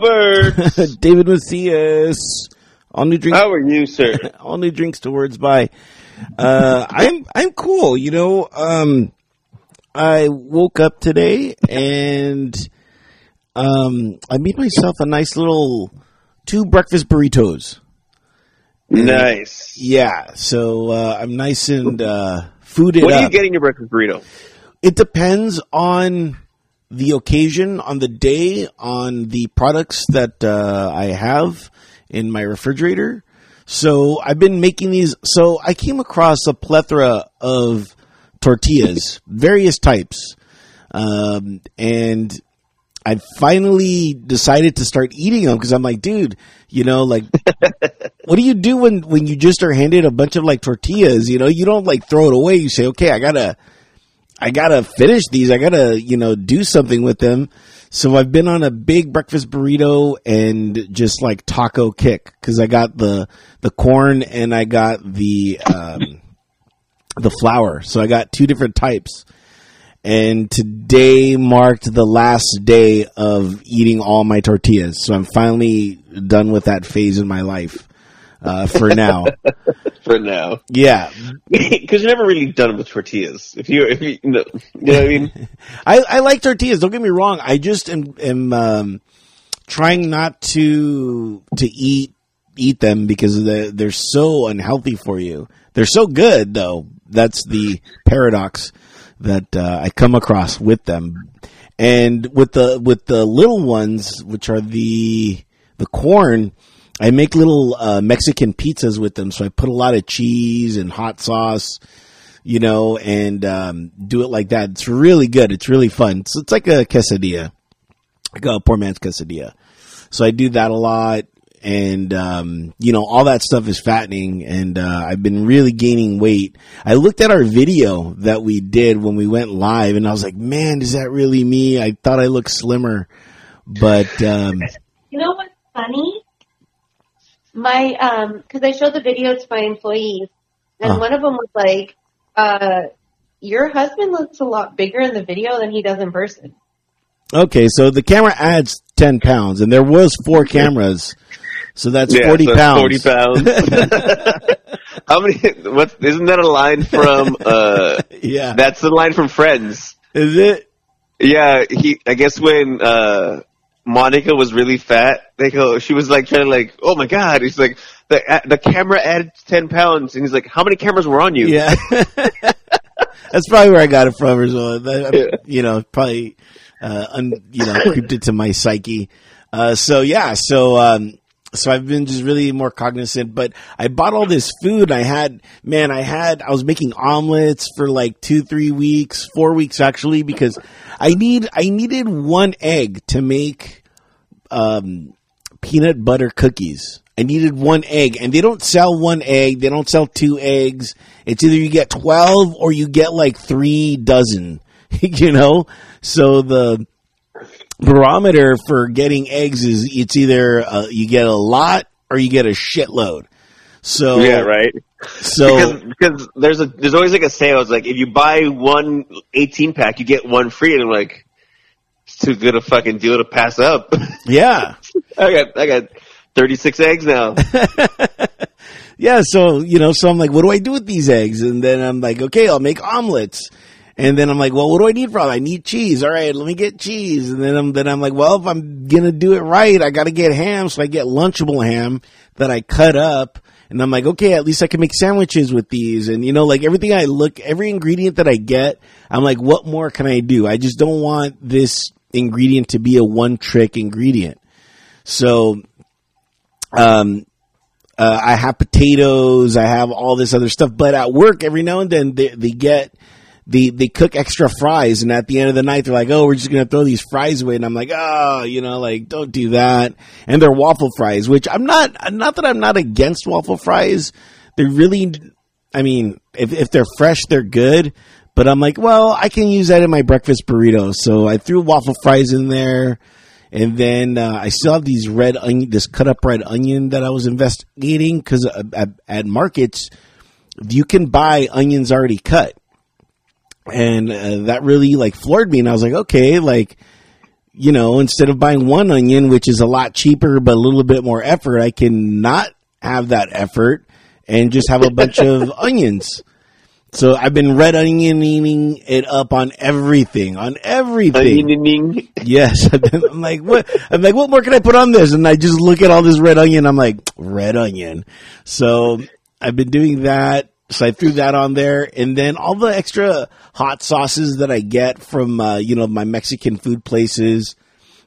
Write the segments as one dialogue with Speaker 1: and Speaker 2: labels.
Speaker 1: David Macias. All new drinks.
Speaker 2: How are you, sir?
Speaker 1: all new drinks towards by. Uh, I'm I'm cool. You know, um, I woke up today and um, I made myself a nice little two breakfast burritos.
Speaker 2: Nice.
Speaker 1: Yeah, so uh, I'm nice and uh, fooded
Speaker 2: What are you
Speaker 1: up.
Speaker 2: getting your breakfast burrito?
Speaker 1: It depends on the occasion, on the day, on the products that uh, I have in my refrigerator. So I've been making these. So I came across a plethora of tortillas, various types, um, and I finally decided to start eating them because I'm like, dude, you know, like, what do you do when when you just are handed a bunch of like tortillas? You know, you don't like throw it away. You say, okay, I gotta. I gotta finish these. I gotta, you know, do something with them. So I've been on a big breakfast burrito and just like taco kick because I got the the corn and I got the um, the flour. So I got two different types. And today marked the last day of eating all my tortillas. So I'm finally done with that phase in my life uh, for now.
Speaker 2: For now.
Speaker 1: yeah,
Speaker 2: Because you're never really done with tortillas. If you, if you, you know, you know what I mean?
Speaker 1: I, I like tortillas. Don't get me wrong. I just am, am um, trying not to to eat eat them because they're, they're so unhealthy for you. They're so good though. That's the paradox that uh, I come across with them. And with the with the little ones, which are the the corn, I make little uh, Mexican pizzas with them. So I put a lot of cheese and hot sauce you know, and um, do it like that. It's really good. It's really fun. So it's like a quesadilla, like a poor man's quesadilla. So I do that a lot, and um, you know, all that stuff is fattening, and uh, I've been really gaining weight. I looked at our video that we did when we went live, and I was like, man, is that really me? I thought I looked slimmer, but um,
Speaker 3: You know what's funny? My um, because I showed the video to my employees, and
Speaker 1: Huh.
Speaker 3: one of them was like, uh, "Your husband looks a lot bigger in the video than he does in person."
Speaker 1: okay, so the camera adds ten pounds, and there was four cameras. So that's
Speaker 2: Yeah,
Speaker 1: forty
Speaker 2: so
Speaker 1: pounds.
Speaker 2: Forty pounds. How many? What? Isn't that a line from? uh
Speaker 1: Yeah.
Speaker 2: That's the line from Friends.
Speaker 1: Is it?
Speaker 2: Yeah, he. I guess when uh Monica was really fat, they go. She was like trying to like, oh my god. He's like the the camera added ten pounds, and he's like, how many cameras were on you?
Speaker 1: Yeah. That's probably where I got it from as well. That-
Speaker 2: Yeah.
Speaker 1: You know, probably, uh, un, you know, creeped into my psyche. Uh, so yeah, so, um, so I've been just really more cognizant, but I bought all this food. I had, man, I had, I was making omelets for like two, three weeks, four weeks actually, because I need, I needed one egg to make, um, peanut butter cookies. I needed one egg, and they don't sell one egg. They don't sell two eggs. It's either you get twelve or you get like three dozen. you know, so the barometer for getting eggs is it's either uh, you get a lot or you get a shitload. So
Speaker 2: Yeah, right.
Speaker 1: So
Speaker 2: because, because there's a there's always like a sale. It's like if you buy one 18 pack, you get one free, and I'm like, it's too good a fucking deal to pass up.
Speaker 1: yeah,
Speaker 2: I got I got 36 eggs now.
Speaker 1: yeah. So you know, so I'm like, what do I do with these eggs? And then I'm like, okay, I'll make omelets. And then I'm like, well, what do I need for them? I need cheese. All right, let me get cheese. And then I'm then I'm like, well, if I'm gonna do it right, I got to get ham. So I get Lunchable ham that I cut up. And I'm like, okay, at least I can make sandwiches with these. And you know, like everything I look, every ingredient that I get, I'm like, what more can I do? I just don't want this ingredient to be a one trick ingredient. So, um, uh, I have potatoes, I have all this other stuff, but at work every now and then they, they get, they, they cook extra fries and at the end of the night they're like, oh, we're just to throw these fries away. And I'm like, oh, you know, like don't do that. And they're waffle fries, which I'm not, not that I'm not against waffle fries. They're really, I mean, if, if they're fresh, they're good. But I'm like, well, I can use that in my breakfast burrito. So I threw waffle fries in there. And then uh, I still have these red onion, this cut up red onion that I was investigating because at, at markets you can buy onions already cut, and uh, that really like floored me. And I was like, okay, like you know, instead of buying one onion, which is a lot cheaper but a little bit more effort, I can not have that effort and just have a bunch of onions. So I've been red onioning it up on everything, on everything.
Speaker 2: Onion-ing.
Speaker 1: Yes, I've been, I'm like, what? I'm like, what more can I put on this? And I just look at all this red onion. I'm like, red onion. So I've been doing that. So I threw that on there, and then all the extra hot sauces that I get from uh, you know my Mexican food places.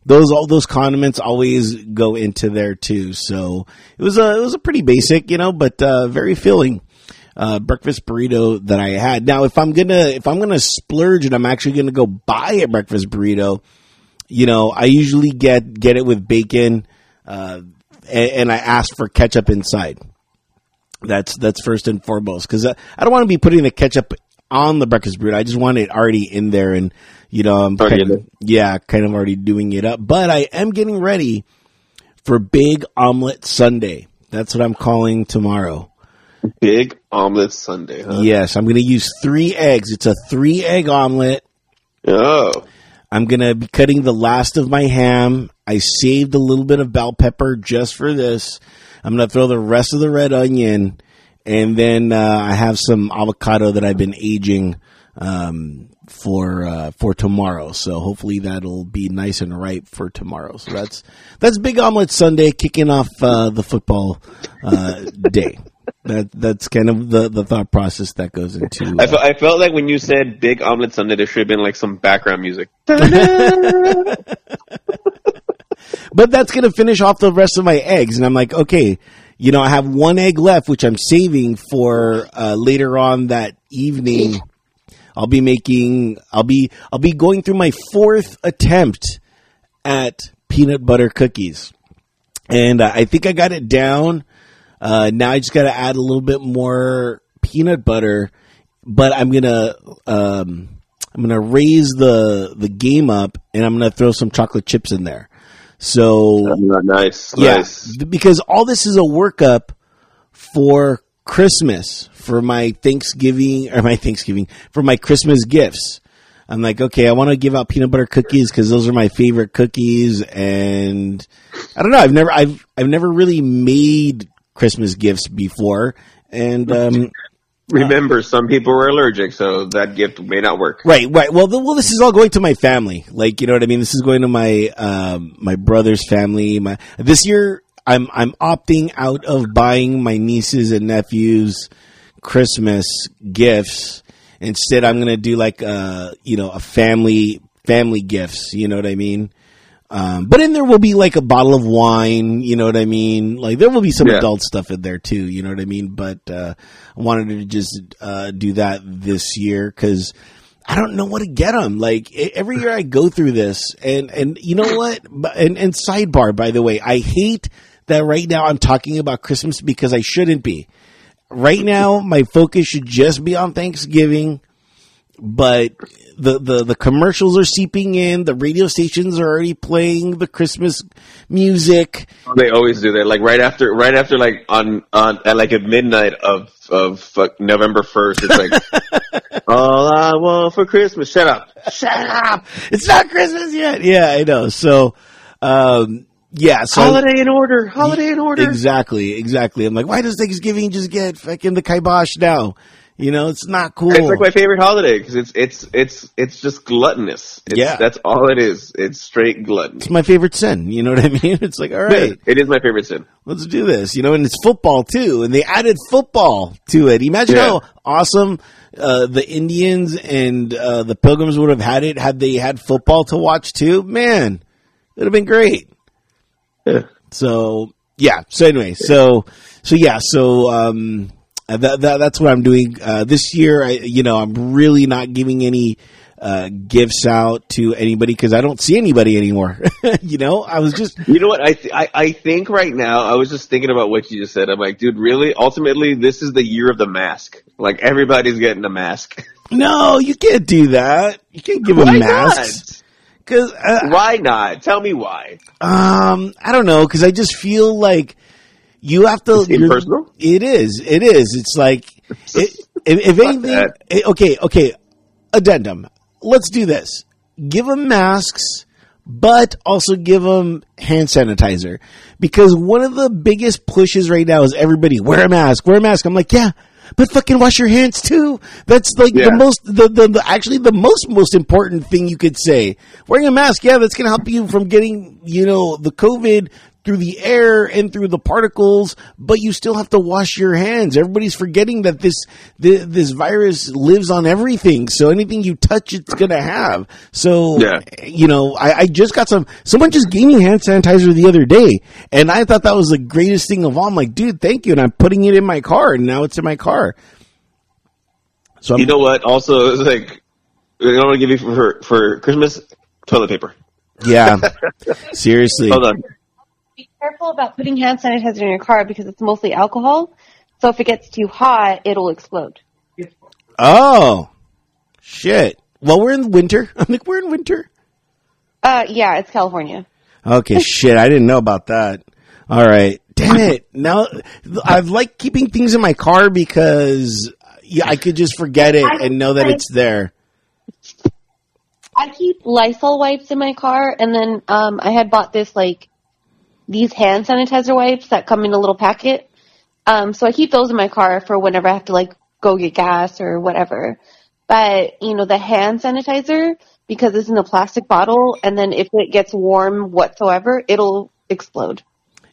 Speaker 1: Those all those condiments always go into there too. So it was a it was a pretty basic, you know, but uh, very filling uh, breakfast burrito that I had. Now, if I'm gonna if I'm gonna splurge and I'm actually gonna go buy a breakfast burrito, you know, I usually get get it with bacon, uh, and, and I ask for ketchup inside. That's that's first and foremost because I, uh, I don't want to be putting the ketchup on the breakfast burrito. I just want it already in there, and you know, I'm kind of, yeah, kind of already doing it up. But I am getting ready for Big Omelet Sunday. That's what I'm calling tomorrow.
Speaker 2: Big omelet Sunday, huh?
Speaker 1: Yes, I'm going to use three eggs. It's a three egg omelet.
Speaker 2: Oh,
Speaker 1: I'm going to be cutting the last of my ham. I saved a little bit of bell pepper just for this. I'm going to throw the rest of the red onion, and then uh, I have some avocado that I've been aging um, for uh, for tomorrow. So hopefully that'll be nice and ripe for tomorrow. So that's that's Big Omelet Sunday, kicking off uh, the football uh, day. That that's kind of the, the thought process that goes into.
Speaker 2: I,
Speaker 1: uh,
Speaker 2: fe- I felt like when you said Big Omelet Sunday, there should have been like some background music.
Speaker 1: But that's going to finish off the rest of my eggs. And I'm like, okay, you know, I have one egg left, which I'm saving for uh, later on that evening. I'll be making, I'll be, I'll be going through my fourth attempt at peanut butter cookies. And uh, I think I got it down. Uh, now I just got to add a little bit more peanut butter, but I'm gonna um, I'm gonna raise the the game up, and I'm gonna throw some chocolate chips in there. So
Speaker 2: nice,
Speaker 1: yeah,
Speaker 2: nice.
Speaker 1: because all this is a workup for Christmas, for my Thanksgiving or my Thanksgiving for my Christmas gifts. I'm like, okay, I want to give out peanut butter cookies because those are my favorite cookies, and I don't know. I've never, I've, I've never really made Christmas gifts before, and um,
Speaker 2: Remember, some people are allergic, so that gift may not work.
Speaker 1: Right, right. Well, the, well, this is all going to my family. Like, you know what I mean. This is going to my um, my brother's family. My this year, I'm I'm opting out of buying my nieces and nephews Christmas gifts. Instead, I'm going to do like a you know a family family gifts. You know what I mean. Um, but in there will be like a bottle of wine, you know what I mean? Like there will be some
Speaker 2: Yeah.
Speaker 1: adult stuff in there too, you know what I mean? But, uh, I wanted to just, uh, do that this year because I don't know what to get them. Like every year I go through this and, and you know what? But- And, and sidebar, by the way, I hate that right now I'm talking about Christmas because I shouldn't be. Right now, my focus should just be on Thanksgiving but the, the, the commercials are seeping in. The radio stations are already playing the Christmas music.
Speaker 2: They always do that. Like right after, right after, like on on at like at midnight of of fuck, November first. It's like all I want for Christmas. Shut up.
Speaker 1: Shut up! It's not Christmas yet. Yeah, I know. So, um, yeah. So
Speaker 2: Holiday in order. Holiday in order.
Speaker 1: exactly, exactly. I'm like, why does Thanksgiving just get fucking the kibosh now? You know, it's not cool.
Speaker 2: It's like my favorite holiday because it's it's it's it's just gluttonous. It's,
Speaker 1: Yeah.
Speaker 2: that's all it is. It's straight gluttony.
Speaker 1: it's my favorite sin. You know what I mean? It's like, all right.
Speaker 2: It is my favorite sin.
Speaker 1: let's do this. You know, and it's football too, and they added football to it. Imagine
Speaker 2: Yeah.
Speaker 1: how awesome uh, the Indians and uh, the Pilgrims would have had it had they had football to watch too. Man, it would have been great.
Speaker 2: Yeah.
Speaker 1: So yeah. So anyway, so so yeah. So um, that, that that's what I'm doing uh, this year. I you know I'm really not giving any. Uh, gifts out to anybody because I don't see anybody anymore. you know, I was just
Speaker 2: You know what? I, th- I I think right now I was just thinking about what you just said. I'm like, dude, really? Ultimately, this is the year of the mask. Like everybody's getting a mask.
Speaker 1: no, you can't do that. You can't give them
Speaker 2: Why
Speaker 1: masks. Cause, uh.
Speaker 2: Why not? Tell me why.
Speaker 1: um, I don't know. Cause I just feel like you have to.
Speaker 2: It's?
Speaker 1: It is. It is. It's like, it, if, if anything, eh, okay, okay. Addendum. Let's do this. Give them masks, but also give them hand sanitizer because one of the biggest pushes right now is everybody wear a mask, wear a mask. I'm like, yeah, but fucking wash your hands too. That's like
Speaker 2: Yeah.
Speaker 1: the most, the, the, the, actually the most, most important thing you could say. Wearing a mask, yeah, that's going to help you from getting, you know, the COVID through the air and through the particles, but you still have to wash your hands. Everybody's forgetting that this, thi- this virus lives on everything. So anything you touch, it's going to have. So,
Speaker 2: Yeah.
Speaker 1: you know, I, I just got some, someone just gave me hand sanitizer the other day and I thought that was the greatest thing of all. I'm like, dude, thank you. And I'm putting it in my car and now it's in my car. So I'm,
Speaker 2: You know what? Also, it's like I want to give you for for Christmas toilet paper.
Speaker 1: yeah, seriously.
Speaker 2: Hold on.
Speaker 3: Careful about putting hand sanitizer in your car because it's mostly alcohol. So if it gets too hot, it'll explode.
Speaker 1: Oh, shit. Well, we're in winter. I'm like, we're in winter.
Speaker 3: Uh, yeah, it's California.
Speaker 1: Okay, shit. I didn't know about that. All right. Damn it. Now, I've liked keeping things in my car because yeah, I could just forget it and know that it's there.
Speaker 3: I keep Lysol wipes in my car, and then um, I had bought this like these hand sanitizer wipes that come in a little packet. Um, so I keep those in my car for whenever I have to like go get gas or whatever. But you know the hand sanitizer because it's in a plastic bottle, and then if it gets warm whatsoever, it'll explode.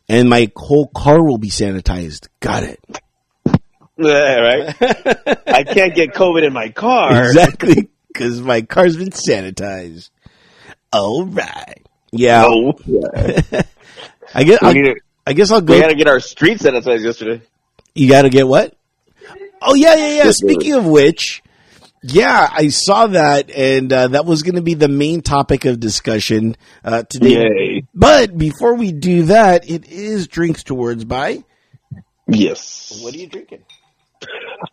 Speaker 1: And my whole car will be sanitized. Got it.
Speaker 2: Yeah, right. I can't get COVID in my car.
Speaker 1: Exactly. Because my car's been sanitized. All right. Yeah.
Speaker 2: No.
Speaker 1: I guess, I,
Speaker 2: to,
Speaker 1: I guess I'll go.
Speaker 2: we
Speaker 1: go.
Speaker 2: had to get our street sanitized yesterday.
Speaker 1: You got to get what? Oh yeah, yeah, yeah. Speaking of which, yeah, I saw that, and uh, that was going to be the main topic of discussion uh, today.
Speaker 2: Yay.
Speaker 1: But before we do that, it is drinks towards by.
Speaker 2: Yes.
Speaker 1: What are you drinking?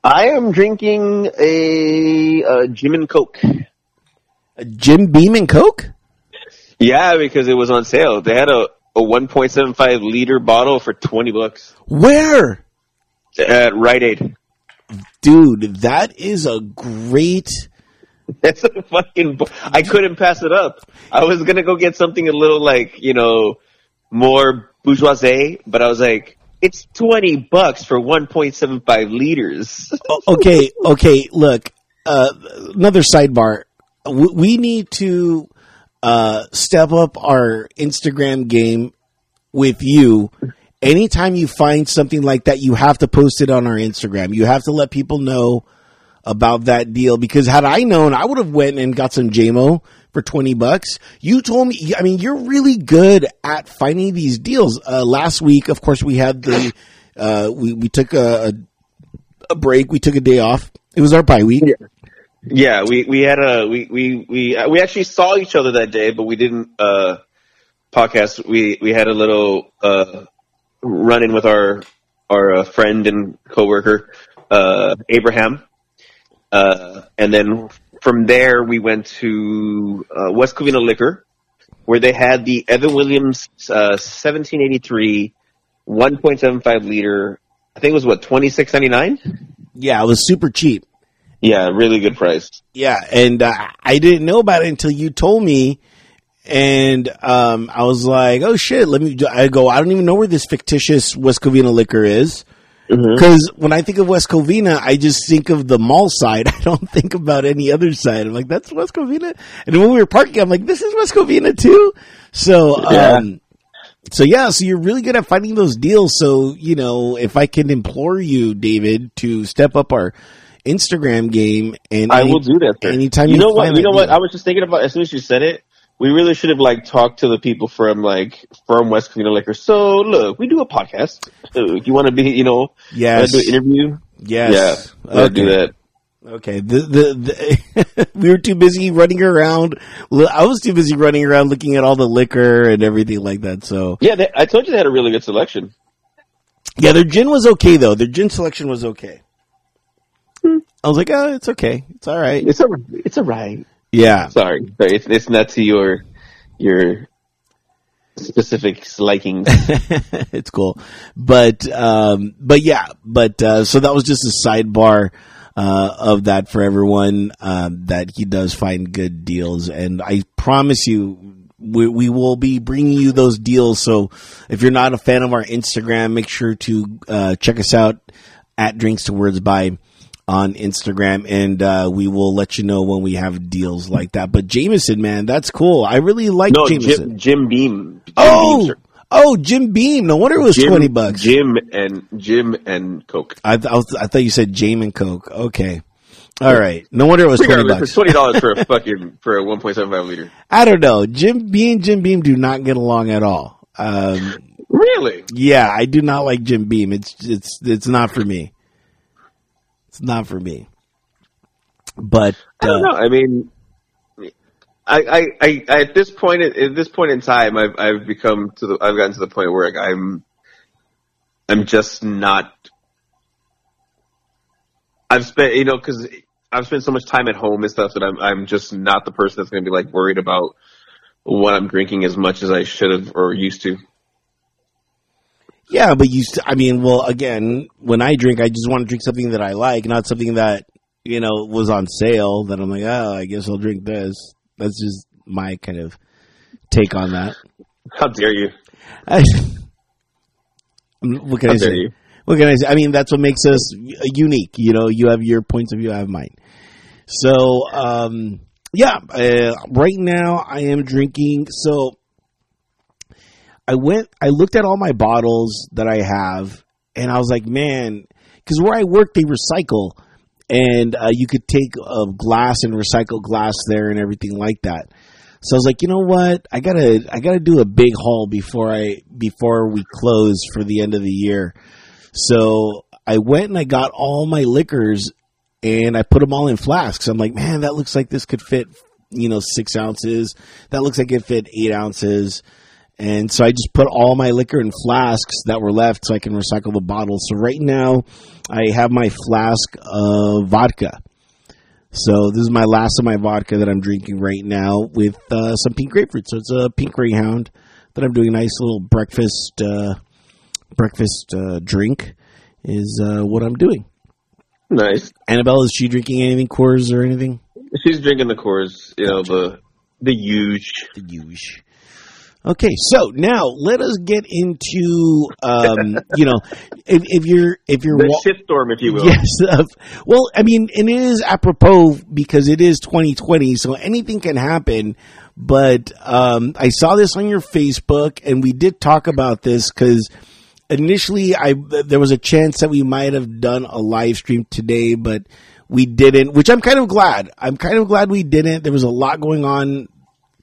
Speaker 2: I am drinking a, uh gin and coke.
Speaker 1: A Jim Beam and Coke.
Speaker 2: Yeah, because it was on sale. They had a, a 1.75 liter bottle for 20 bucks
Speaker 1: Where,
Speaker 2: at Rite Aid.
Speaker 1: dude? That is a great.
Speaker 2: That's a fucking. bu- I couldn't pass it up. I was gonna go get something a little like you know more bourgeoisie, but I was like, it's 20 bucks for 1.75 liters.
Speaker 1: Okay, okay. Look, uh, another sidebar. W- We need to uh, step up our Instagram game with you. Anytime you find something like that, you have to post it on our Instagram. You have to let people know about that deal because had I known, I would have went and got some JMO for 20 bucks. You told me, I mean, you're really good at finding these deals. Uh, last week, of course, we had the, uh, we, we took a, a, break. We took a day off. It was our bye week.
Speaker 2: yeah, we we had a we we we uh, we actually saw each other that day, but we didn't uh podcast. We we had a little uh run in with our our uh, friend and coworker uh Abraham. Uh and then from there we went to West Covina Liquor where they had the Evan Williams uh 1783 1.75 liter I think it was what 26.99
Speaker 1: Yeah, it was super cheap.
Speaker 2: Yeah really good price
Speaker 1: Yeah, and uh, I didn't know about it until you told me, and um, I was like, "Oh shit!" Let me. I go. I don't even know where this fictitious West Covina liquor is, because when I think of West Covina, I just think of the mall side. I don't think about any other side. I'm like, "That's West Covina," and when we were parking, I'm like, "This is West Covina too." So,
Speaker 2: Yeah.
Speaker 1: um, so yeah, so you're really good at finding those deals. So you know, if I can implore you, David, to step up our Instagram game, and
Speaker 2: I
Speaker 1: any-
Speaker 2: will do that. Sir.
Speaker 1: anytime
Speaker 2: you
Speaker 1: you
Speaker 2: know what, you know what. I was just thinking about as soon as you said it. We really should have like talked to the people from like from West Covina Liquor. So look, we do a podcast. So if you want to be, you know,
Speaker 1: Yes.
Speaker 2: do an interview.
Speaker 1: Yes.
Speaker 2: Yeah, we'll do that.
Speaker 1: Okay. The, the, the we were too busy running around. I was too busy running around looking at all the liquor and everything like that. So
Speaker 2: Yeah, they, I told you they had a really good selection.
Speaker 1: yeah, their gin was okay though. Their gin selection was okay. I was like, oh, it's okay. It's all right.
Speaker 2: It's a it's a right.
Speaker 1: Yeah.
Speaker 2: Sorry, Sorry, it's it's not to your your specific likings.
Speaker 1: it's cool. But um but yeah, but uh so that was just a sidebar uh of that for everyone um that he does find good deals and I promise you we, we will be bringing you those deals. So if you're not a fan of our Instagram, make sure to uh, check us out at Drinks to Words by on Instagram, and uh, we will let you know when we have deals like that. But Jameson, man, that's cool. I really like
Speaker 2: No,
Speaker 1: Jameson.
Speaker 2: Jim, Jim Beam. Jim
Speaker 1: oh,
Speaker 2: Beam,
Speaker 1: oh, Jim Beam. No wonder it was
Speaker 2: Jim,
Speaker 1: twenty bucks.
Speaker 2: Jim and Jim and Coke.
Speaker 1: I, th- I, was, I thought you said Jame and Coke. Okay. All right. No wonder it was 20
Speaker 2: Regardless,
Speaker 1: bucks.
Speaker 2: it's twenty dollars for a fucking for a one point seven five liter.
Speaker 1: I don't know. Jim Beam, Jim Beam do not get along at all. Um,
Speaker 2: Really?
Speaker 1: yeah, I do not like Jim Beam. It's it's it's not for me. It's not for me. But
Speaker 2: I don't
Speaker 1: uh,
Speaker 2: know. I mean, I, I, I, at this point, at this point in time, I've, I've become to the, I've gotten to the point where I'm, I'm just not. I've spent, you know, because I've spent so much time at home and stuff that I'm, I'm just not the person that's going to be like worried about what I'm drinking as much as I should have or used to.
Speaker 1: Yeah, but you. St- I mean, well, again, when I drink, I just want to drink something that I like, not something that you know was on sale. That I'm like, oh, I guess I'll drink this. That's just my kind of take on that.
Speaker 2: How dare you?
Speaker 1: I, what can
Speaker 2: How
Speaker 1: I
Speaker 2: dare
Speaker 1: say?
Speaker 2: you?
Speaker 1: What can I say? I mean, that's what makes us unique. You know, you have your points of view, I have mine. So, um, yeah, uh, right now I am drinking. So, I went, I looked at all my bottles that I have, and I was like, man, because where I work, they recycle, and uh, you could take a glass and recycle glass there and everything like that. So I was like, you know what? I gotta, I gotta do a big haul before I, before we close for the end of the year. So I went and I got all my liquors and I put them all in flasks. I'm like, man, that looks like this could fit, you know, six ounces. That looks like it fit eight ounces. And so I just put all my liquor in flasks that were left so I can recycle the bottles. So right now I have my flask of vodka. So this is my last of my vodka that I'm drinking right now with uh, some pink grapefruit. So it's a pink greyhound that I'm doing a nice little breakfast uh, breakfast uh, drink is uh, what I'm doing.
Speaker 2: Nice.
Speaker 1: Annabelle, is she drinking anything, Coors or anything?
Speaker 2: She's drinking the Coors, you know, the, the huge.
Speaker 1: The huge. Okay, so now let us get into, um, you know, if, if you're if you're
Speaker 2: The
Speaker 1: wa-
Speaker 2: shitstorm, if you will.
Speaker 1: Yes. Uh, well, I mean, and it is apropos because it is 2020, so anything can happen. But um, I saw this on your Facebook, and we did talk about this because initially, I there was a chance that we might have done a live stream today, but we didn't. Which I'm kind of glad. I'm kind of glad we didn't. There was a lot going on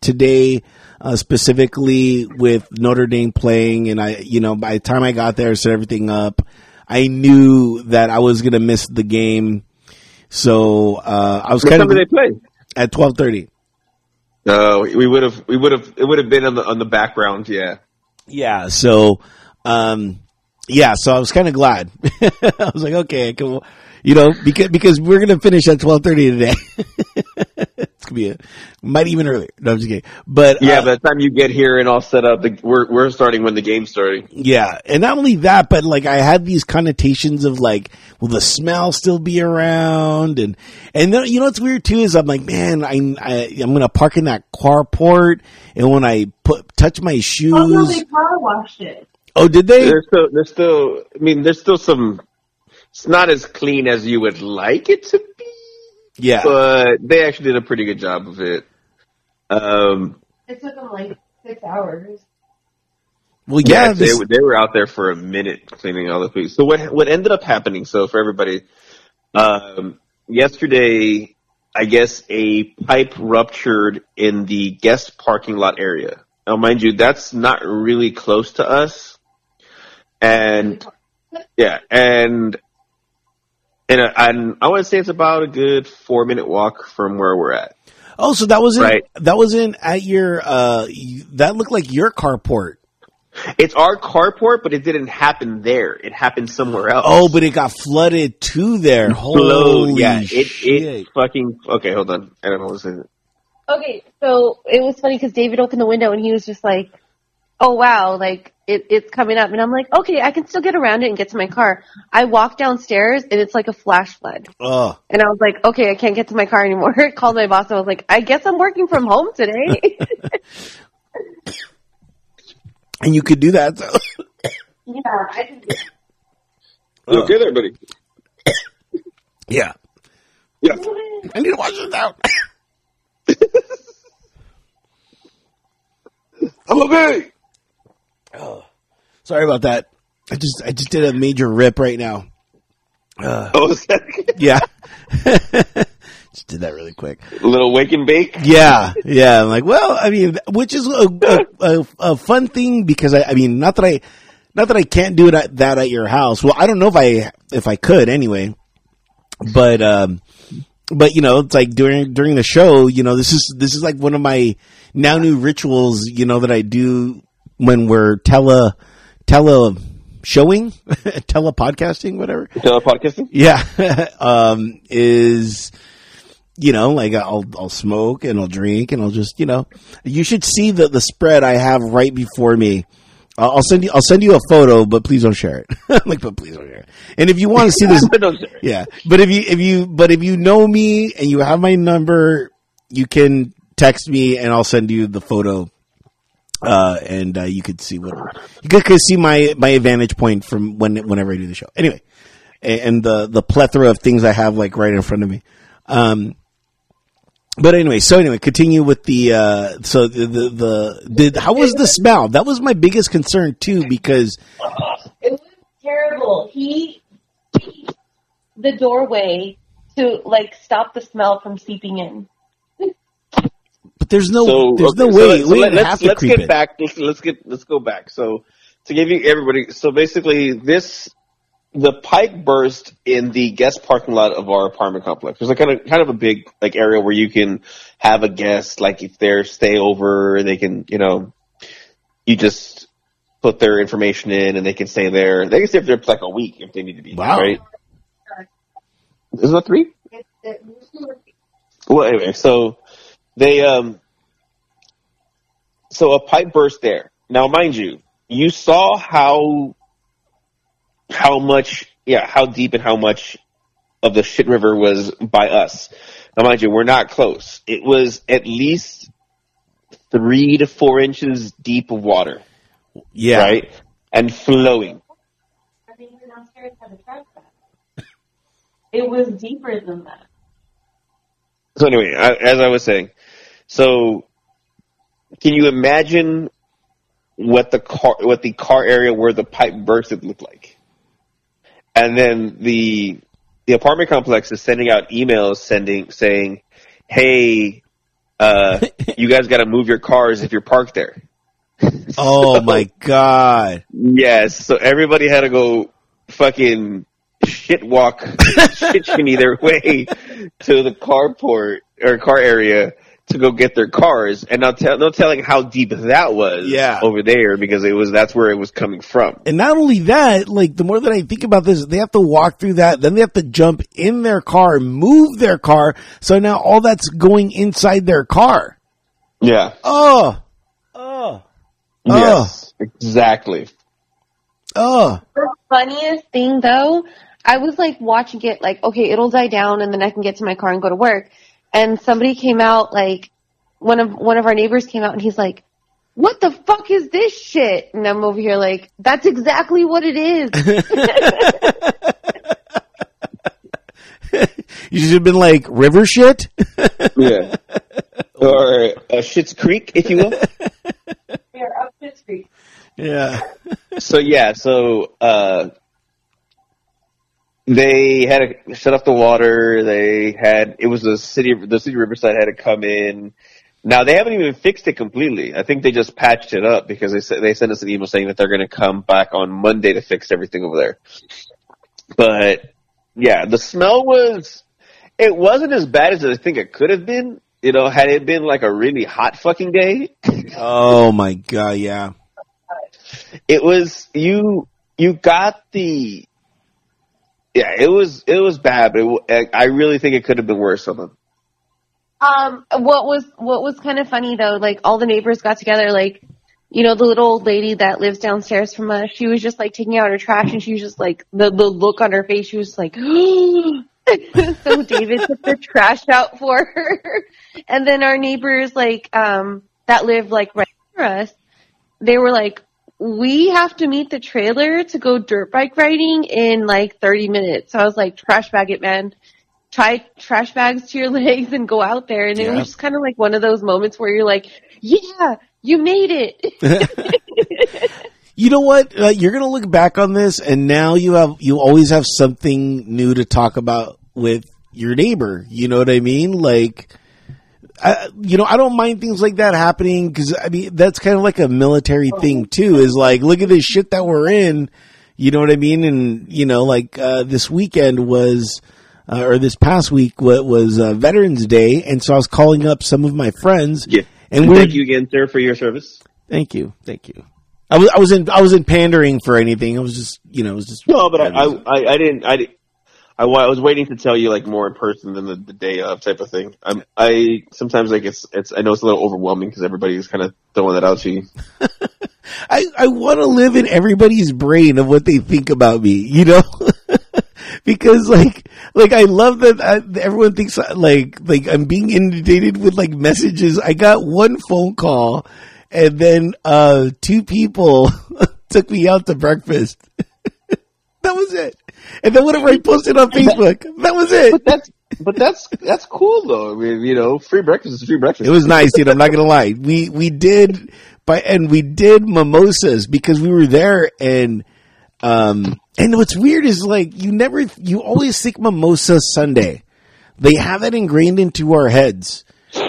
Speaker 1: today, uh, specifically with Notre Dame playing, and I, you know, by the time I got there, set everything up. I knew that I was gonna miss the game, so uh, I was
Speaker 2: What
Speaker 1: kind of
Speaker 2: they play?
Speaker 1: at twelve thirty.
Speaker 2: No, we would have, we would have, it would have been on the on the background. Yeah,
Speaker 1: Yeah, so um, yeah, so I was kind of glad. I was like, okay, I can, you know, because because we're gonna finish at twelve thirty today. it's gonna be a might even earlier. No, I'm just kidding. But
Speaker 2: yeah.
Speaker 1: uh,
Speaker 2: by the time you get here and all set up, the, we're we're starting when the game's starting.
Speaker 1: Yeah, and not only that, but like I had these connotations of like, will the smell still be around? And and then you know what's weird too is I'm like, man, I, I I'm gonna park in that carport, and when I put touch my shoes,
Speaker 4: Oh no, they power washed it.
Speaker 1: oh, did they?
Speaker 2: There's still, there's still, I mean, there's still some. It's not as clean as you would like it to be,
Speaker 1: Yeah,
Speaker 2: but they actually did a pretty good job of it. Um,
Speaker 4: It took them like six hours.
Speaker 1: well, yeah,
Speaker 2: yeah, they,
Speaker 1: this-
Speaker 2: were- they were out there for a minute cleaning all the food. So what what ended up happening? So for everybody, um, yesterday, I guess a pipe ruptured in the guest parking lot area. Now, mind you, that's not really close to us, and yeah, and and, uh, and I want to say it's about a good four minute walk from where we're at.
Speaker 1: oh, so that wasn't
Speaker 2: Right.
Speaker 1: that was in at your uh, that looked like your carport.
Speaker 2: It's our carport, but it didn't happen there. It happened somewhere else.
Speaker 1: Oh, but it got flooded to there.
Speaker 2: Blow,
Speaker 1: Holy
Speaker 2: yeah, it
Speaker 1: shit!
Speaker 2: it fucking okay. Hold on, I don't know what's in it.
Speaker 3: Okay, so it was funny because David opened the window and he was just like, "Oh wow, like it, it's coming up," and I'm like, "Okay, I can still get around it and get to my car." I walk downstairs and it's like a flash flood,
Speaker 1: oh,
Speaker 3: and I was like, "Okay, I can't get to my car anymore." Called my boss. I was like, "I guess I'm working from home today."
Speaker 1: and you could do that. So.
Speaker 3: Yeah, I can do
Speaker 2: You okay there, buddy?
Speaker 1: Yeah,
Speaker 2: Yeah.
Speaker 1: I need to watch this out.
Speaker 2: I'm okay.
Speaker 1: Sorry about that. I just I just did a major rip right now. Uh,
Speaker 2: Oh, is that
Speaker 1: yeah, just did that really quick.
Speaker 2: a little wake and bake?
Speaker 1: Yeah, yeah. I'm like, well, I mean, which is a, a, a, a fun thing because I, I mean, not that I, not that I can't do it at, that at your house. Well, I don't know if I, if I could anyway, but, um, but you know, it's like during, during the show, you know, this is, this is like one of my now new rituals, you know, that I do when we're tele, tele showing, tele podcasting, whatever.
Speaker 2: Telepodcasting?
Speaker 1: Yeah. um, is, you know, like I'll, I'll smoke and I'll drink and I'll just, you know, you should see the, the spread I have right before me. I'll send you, I'll send you a photo, but please don't share it. Like, but please don't share it. And if you want to see this, yeah, but if you, if you, but if you know me and you have my number, you can text me and I'll send you the photo. Uh, and, uh, you could see what, you could, could see my, my vantage point from when, whenever I do the show. Anyway, and the, the plethora of things I have like right in front of me. Um, but anyway, so anyway, continue with the, uh, so the, the, the, did, how was the smell? That was my biggest concern too, because,
Speaker 3: It was terrible. He the doorway to like stop the smell from seeping in.
Speaker 1: But there's no,
Speaker 2: So
Speaker 1: there's
Speaker 2: okay,
Speaker 1: no
Speaker 2: so
Speaker 1: way,
Speaker 2: let- so
Speaker 1: we
Speaker 2: let-
Speaker 1: didn't
Speaker 2: let's
Speaker 1: have to
Speaker 2: let's get
Speaker 1: it.
Speaker 2: back. Let's, let's get let's go back. So to give you everybody, so basically this the pipe burst in the guest parking lot of our apartment complex. There's like kind of kind of a big like area where you can have a guest, like if they're stay over, they can you know you just put their information in and they can stay there. They can stay there for like a week if they need to be.
Speaker 1: Wow.
Speaker 2: Right? Is that three?
Speaker 4: It, it,
Speaker 2: Well, anyway, so they um, so a pipe burst there. Now, mind you, you saw how how much, yeah, how deep and how much of the shit river was by us. Now, mind you, we're not close. It was at least three to four inches deep of water,
Speaker 1: Yeah.
Speaker 2: right, and flowing.
Speaker 3: I think downstairs had a trash. It was deeper than that.
Speaker 2: So anyway, I, as I was saying, so can you imagine what the car, what the car area where the pipe bursted looked like? And then the the apartment complex is sending out emails, sending saying, "Hey, uh, you guys got to move your cars if you're parked there."
Speaker 1: Oh my god.
Speaker 2: Yes, so everybody had to go fucking shit walk, shit shinny their way to the carport or car area to go get their cars, and not tell, no telling how deep that was
Speaker 1: Yeah.
Speaker 2: over there because it was that's where it was coming from.
Speaker 1: And not only that, like the more that I think about this, they have to walk through that, then they have to jump in their car, move their car, so now all that's going inside their car.
Speaker 2: Yeah.
Speaker 1: Oh, oh,
Speaker 2: Yes. Exactly.
Speaker 1: oh.
Speaker 3: The funniest thing though, I was like watching it like, okay, it'll die down and then I can get to my car and go to work. And somebody came out like one of one of our neighbors came out and he's like, What the fuck is this shit? And I'm over here like, That's exactly what it is.
Speaker 1: You should have been like river shit.
Speaker 2: Yeah. or uh, Shit's Creek, if you will.
Speaker 3: We're up this street.
Speaker 1: yeah.
Speaker 2: so yeah, so uh, they had to shut off the water. They had it was the city the city of Riverside had to come in. Now they haven't even fixed it completely. I think they just patched it up because they said they sent us an email saying that they're going to come back on Monday to fix everything over there. But yeah, the smell was it wasn't as bad as I think it could have been. You know, had it been like a really hot fucking day,
Speaker 1: Oh my god. Yeah.
Speaker 2: it was you you got the yeah it was it was bad but it, I- really think it could have been worse on them
Speaker 3: Um, what was what was kind of funny though, like all the neighbors got together, like you know the little old lady that lives downstairs from us. She was just like taking out her trash, and she was just like the the look on her face. She was like, so David took the trash out for her, and then our neighbors like um that live like right for us, they were like, we have to meet the trailer to go dirt bike riding in like 30 minutes. So I was like, trash bag it, man. Tie trash bags to your legs and go out there. And it was just kind of like one of those moments where you're like, yeah, you made it.
Speaker 1: You know what? Uh, you're gonna look back on this, and now you have you always have something new to talk about with your neighbor. You know what I mean? Like, I, you know, I don't mind things like that happening because I mean that's kind of like a military thing too. Is like, look at this shit that we're in. You know what I mean? And you know, like uh, this weekend was. Uh, or this past week wa- was uh, Veterans Day, and so I was calling up some of my friends,
Speaker 2: Yeah.
Speaker 1: and we
Speaker 2: Thank you again, sir, for your service.
Speaker 1: Thank you, thank you. I was I was in I was in pandering for anything. I was just you know it was just
Speaker 2: No, but I, I, I, I didn't, I, I, I was waiting to tell you like more in person than the, the day of type of thing. I'm, I sometimes like it's, it's, I know it's a little overwhelming because everybody's kind of throwing that out to you.
Speaker 1: I I want to live in everybody's brain of what they think about me. You know. Because like, like I love that I, everyone thinks like, like I'm being inundated with like messages. I got one phone call and then, uh, two people took me out to breakfast. that was it. And then whatever I posted on Facebook, that was it.
Speaker 2: But That's, but that's, that's cool though. I mean, you know, free breakfast is free breakfast.
Speaker 1: It was nice, dude. I'm not gonna lie. We we did, by and we did mimosas because we were there, and um, and what's weird is like you never, you always think mimosa Sunday. They have that ingrained into our heads,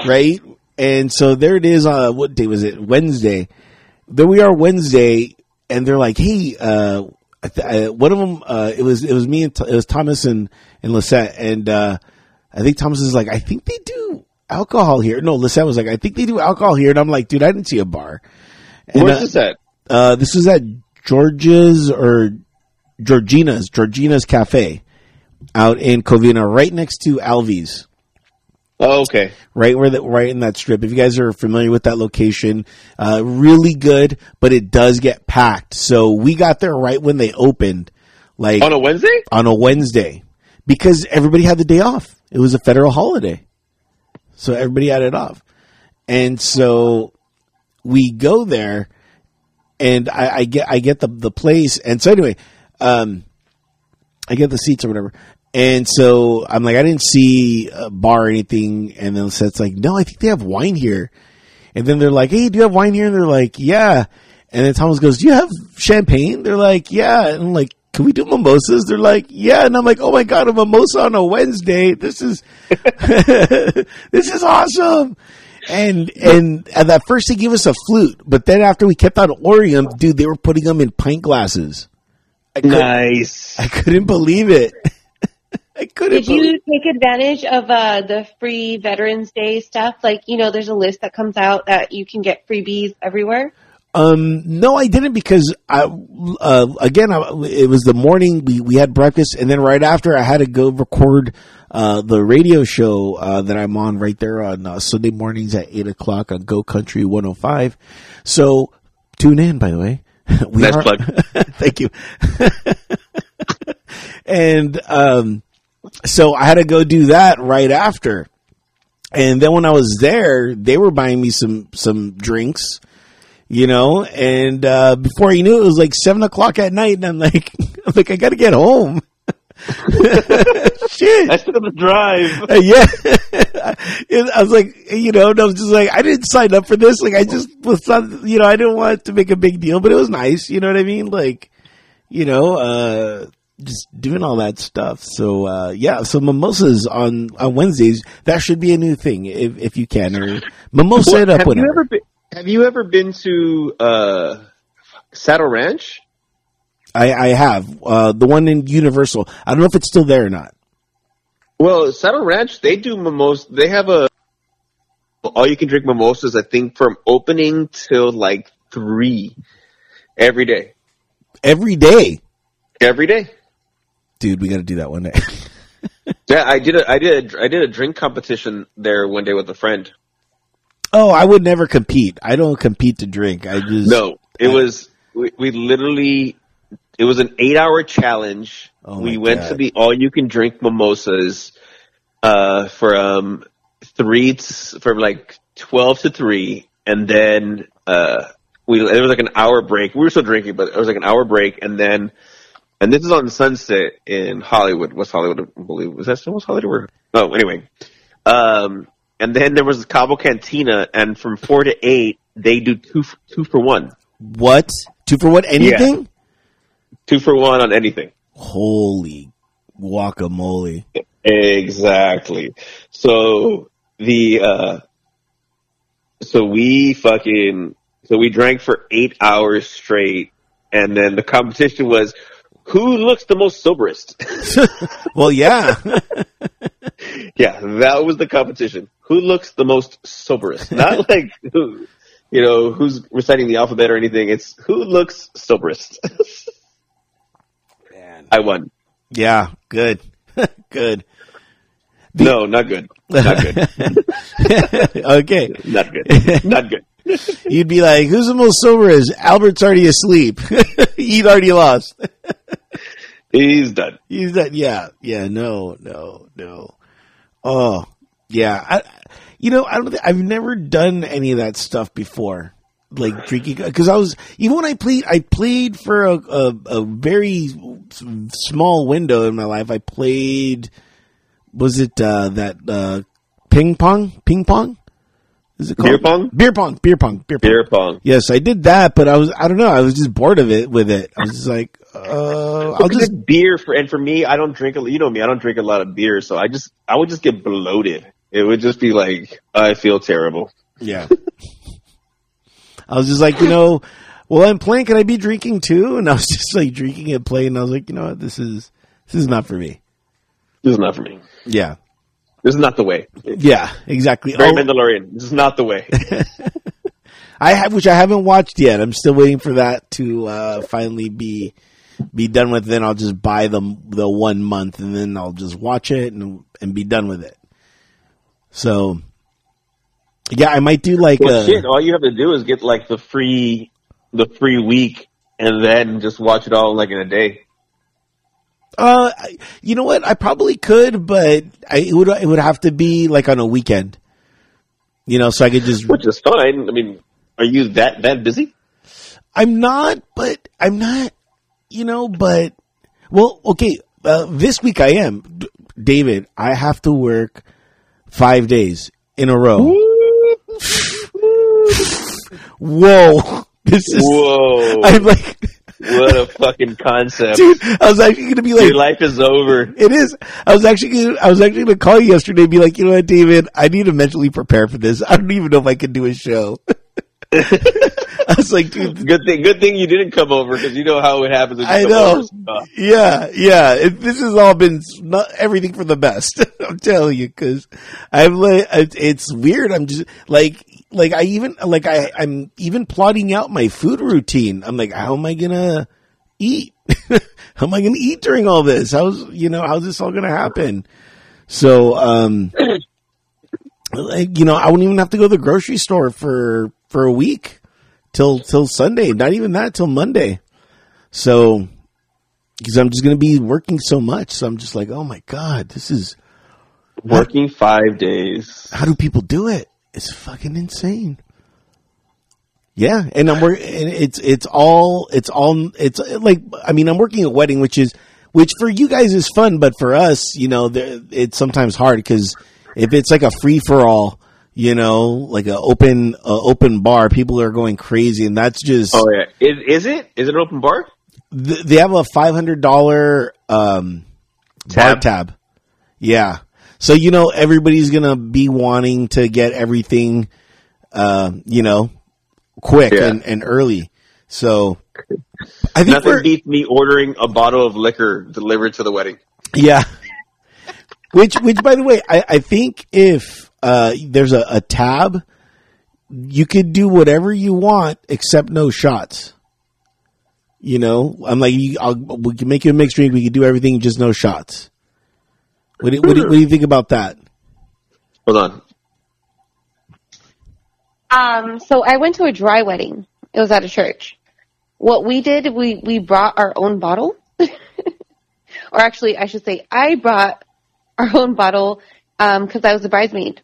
Speaker 1: right? And so there it is. Uh, what day was it? Wednesday. There we are Wednesday, and they're like, "Hey, uh, I th- uh, one of them. Uh, it was it was me and it was Thomas and and Lisette, and uh, I think Thomas is like, I think they do alcohol here. No, Lisette was like, I think they do alcohol here, and I'm like, dude, I didn't see a bar. And,
Speaker 2: Where's
Speaker 1: uh,
Speaker 2: this at?
Speaker 1: uh, this was at George's or Georgina's, Georgina's Cafe out in Covina, right next to Alvi's.
Speaker 2: Oh, okay.
Speaker 1: Right where that, right in that strip. If you guys are familiar with that location, uh, really good, but it does get packed. So we got there right when they opened, like
Speaker 2: On a Wednesday?
Speaker 1: on a Wednesday because everybody had the day off. It was a federal holiday. So everybody had it off. And so we go there and I, I get, I get the, the place. And so anyway, um, I get the seats or whatever. And so I'm like, I didn't see a bar or anything. And then it's like, no, I think they have wine here. And then they're like, hey, do you have wine here? And they're like, yeah. And then Thomas goes, do you have champagne? They're like, yeah. And I'm like, can we do mimosas? They're like, yeah. And I'm like, oh my God, a mimosa on a Wednesday. This is, this is awesome. And, and at that first they gave us a flute, but then after we kept on ordering them, dude, they were putting them in pint glasses. I
Speaker 2: Nice.
Speaker 1: I couldn't believe it. I couldn't
Speaker 3: Did you take advantage of uh, the free Veterans Day stuff? Like, you know, there's a list that comes out that you can get freebies everywhere.
Speaker 1: Um, no, I didn't because I, uh, again, I, it was the morning. We, we had breakfast and then right after I had to go record, uh, the radio show, uh, that I'm on right there on uh, Sunday mornings at eight o'clock on Go Country 105. So tune in, by the way. We
Speaker 2: Nice plug.
Speaker 1: Thank you. and, um, so I had to go do that right after. And then when I was there, they were buying me some, some drinks you know, and uh, before you knew it, it was like seven o'clock at night, and I'm like, I'm like, I gotta get home. Shit.
Speaker 2: I still have the drive.
Speaker 1: Uh, yeah. I was like, you know, and I was just like, I didn't sign up for this. Like, I just was not, you know, I didn't want to make a big deal, but it was nice. You know what I mean? Like, you know, uh, just doing all that stuff. So, uh, yeah, so mimosas on, on Wednesdays, that should be a new thing if, if you can, or mimosa it up,
Speaker 2: have
Speaker 1: whatever.
Speaker 2: you ever been? Have you ever been to uh, Saddle Ranch?
Speaker 1: I, I have uh, the one in Universal. I don't know if it's still there or not.
Speaker 2: Well, Saddle Ranch, they do mimosas. They have a all you can drink mimosas. I think from opening till like three every day.
Speaker 1: Every day,
Speaker 2: Every day.
Speaker 1: Dude. We got to do that one day.
Speaker 2: Yeah, I did a I did a, I did a drink competition there one day with a friend.
Speaker 1: oh, I would never compete. I don't compete to drink. I just
Speaker 2: No, it
Speaker 1: I-
Speaker 2: was we, we literally it was an eight hour challenge.
Speaker 1: Oh
Speaker 2: we went
Speaker 1: God.
Speaker 2: to the all you can drink mimosas uh from three t- from like twelve to three, and then uh, we there was like an hour break. We were still drinking, but it was like an hour break, and then and this is on Sunset in Hollywood, West Hollywood, I believe. Was that still West Hollywood? Oh, anyway. Um, and then there was Cabo Cantina, and from four to eight, they do two for, two for one,
Speaker 1: What? Two for what? Anything?
Speaker 2: two for one on anything.
Speaker 1: Holy guacamole.
Speaker 2: Exactly. So the uh so we fucking so we drank for eight hours straight and then the competition was who looks the most soberest?
Speaker 1: Well, yeah.
Speaker 2: yeah, that was the competition. Who looks the most soberest? Not like who you know, who's reciting the alphabet or anything. It's who looks soberest. I won.
Speaker 1: yeah. Good. good.
Speaker 2: No, not good. Not good.
Speaker 1: okay.
Speaker 2: Not good. Not good.
Speaker 1: You'd be like, who's the most sober is Albert's already asleep. He'd already lost.
Speaker 2: He's done.
Speaker 1: He's that, yeah, yeah, no, no, no. Oh, yeah. I, you know, I don't think, I've never done any of that stuff before. Like drinking, cause I was, even when I played, I played for a, a, a very small window in my life. I played, was it, uh, that, uh, ping pong? Ping pong? Is it called?
Speaker 2: Beer pong?
Speaker 1: Beer pong, beer pong, beer pong.
Speaker 2: Beer pong.
Speaker 1: Yes, I did that, but I was, I don't know, I was just bored of it with it. I was just like, uh, I'll just,
Speaker 2: beer for, and for me, I don't drink a, you know me, I don't drink a lot of beer, so I just, I would just get bloated. It would just be like, I feel terrible.
Speaker 1: Yeah. I was just like, you know, well, I'm playing. Can I be drinking too? And I was just like drinking and playing. And I was like, you know what? This is, this is not for me.
Speaker 2: This is not for me.
Speaker 1: Yeah.
Speaker 2: This is not the way.
Speaker 1: Yeah, exactly.
Speaker 2: Very
Speaker 1: Oh,
Speaker 2: Mandalorian. This is not the way.
Speaker 1: I have, which I haven't watched yet. I'm still waiting for that to, uh, finally be, be done with. Then I'll just buy the, the one month and then I'll just watch it and, and be done with it. So, yeah, I might do like,
Speaker 2: well,
Speaker 1: uh,
Speaker 2: shit, all you have to do is get like the free, the free week and then just watch it all like in a day.
Speaker 1: Uh, you know what? I probably could, but I, it would it would have to be like on a weekend. You know, so I could just.
Speaker 2: Which is fine. I mean, are you that, that busy?
Speaker 1: I'm not, but I'm not. You know, but well, okay. Uh, this week I am, D- David. I have to work five days in a row. Whoa, this is.
Speaker 2: Whoa.
Speaker 1: I'm like,
Speaker 2: what a fucking concept.
Speaker 1: dude. I was actually gonna be like,
Speaker 2: Your life is over.
Speaker 1: It is. I was actually gonna, I was actually going to call you yesterday and be like, you know what, David, I need to mentally prepare for this. I don't even know if I can do a show. I was like, dude,
Speaker 2: Good thing, good thing you didn't come over because you know how it happens.
Speaker 1: I know. yeah, yeah. It, this has all been not everything for the best. I'm telling you, because I'm like, it- it's weird. I'm just like, like I even like I I'm even plotting out my food routine. I'm like, how am I gonna eat? how am I gonna eat during all this? How's you know how's this all gonna happen? So, um, like you know, I wouldn't even have to go to the grocery store for for a week till till Sunday. Not even that till Monday. So, because I'm just going to be working so much, so I'm just like, oh my god, this is
Speaker 2: working five days.
Speaker 1: how do people do it? It's fucking insane. Yeah, and I'm working. It's it's all it's all it's like I mean I'm working a wedding, which is which for you guys is fun, but for us, you know, it's sometimes hard because if it's like a free for all, you know, like an open a open bar, people are going crazy, and that's just
Speaker 2: Oh yeah, is, is it? Is it an open bar?
Speaker 1: th- they have a five hundred dollar um bar
Speaker 2: Tab?
Speaker 1: tab. Yeah. So you know everybody's gonna be wanting to get everything uh, you know, quick
Speaker 2: Yeah.
Speaker 1: and, and early. So I think
Speaker 2: Nothing beats me ordering a bottle of liquor delivered to the wedding.
Speaker 1: yeah. which which by the way, I, I think if uh there's a, a tab, you could do whatever you want except no shots. You know, I'm like, you, I'll, we can make you a mixed drink. We can do everything, just no shots. What do, what, do, what do you think about that?
Speaker 2: Hold on.
Speaker 3: Um, so I went to a dry wedding. It was at a church. What we did, we, we brought our own bottle. or actually, I should say, I brought our own bottle, um, cause I was a bridesmaid.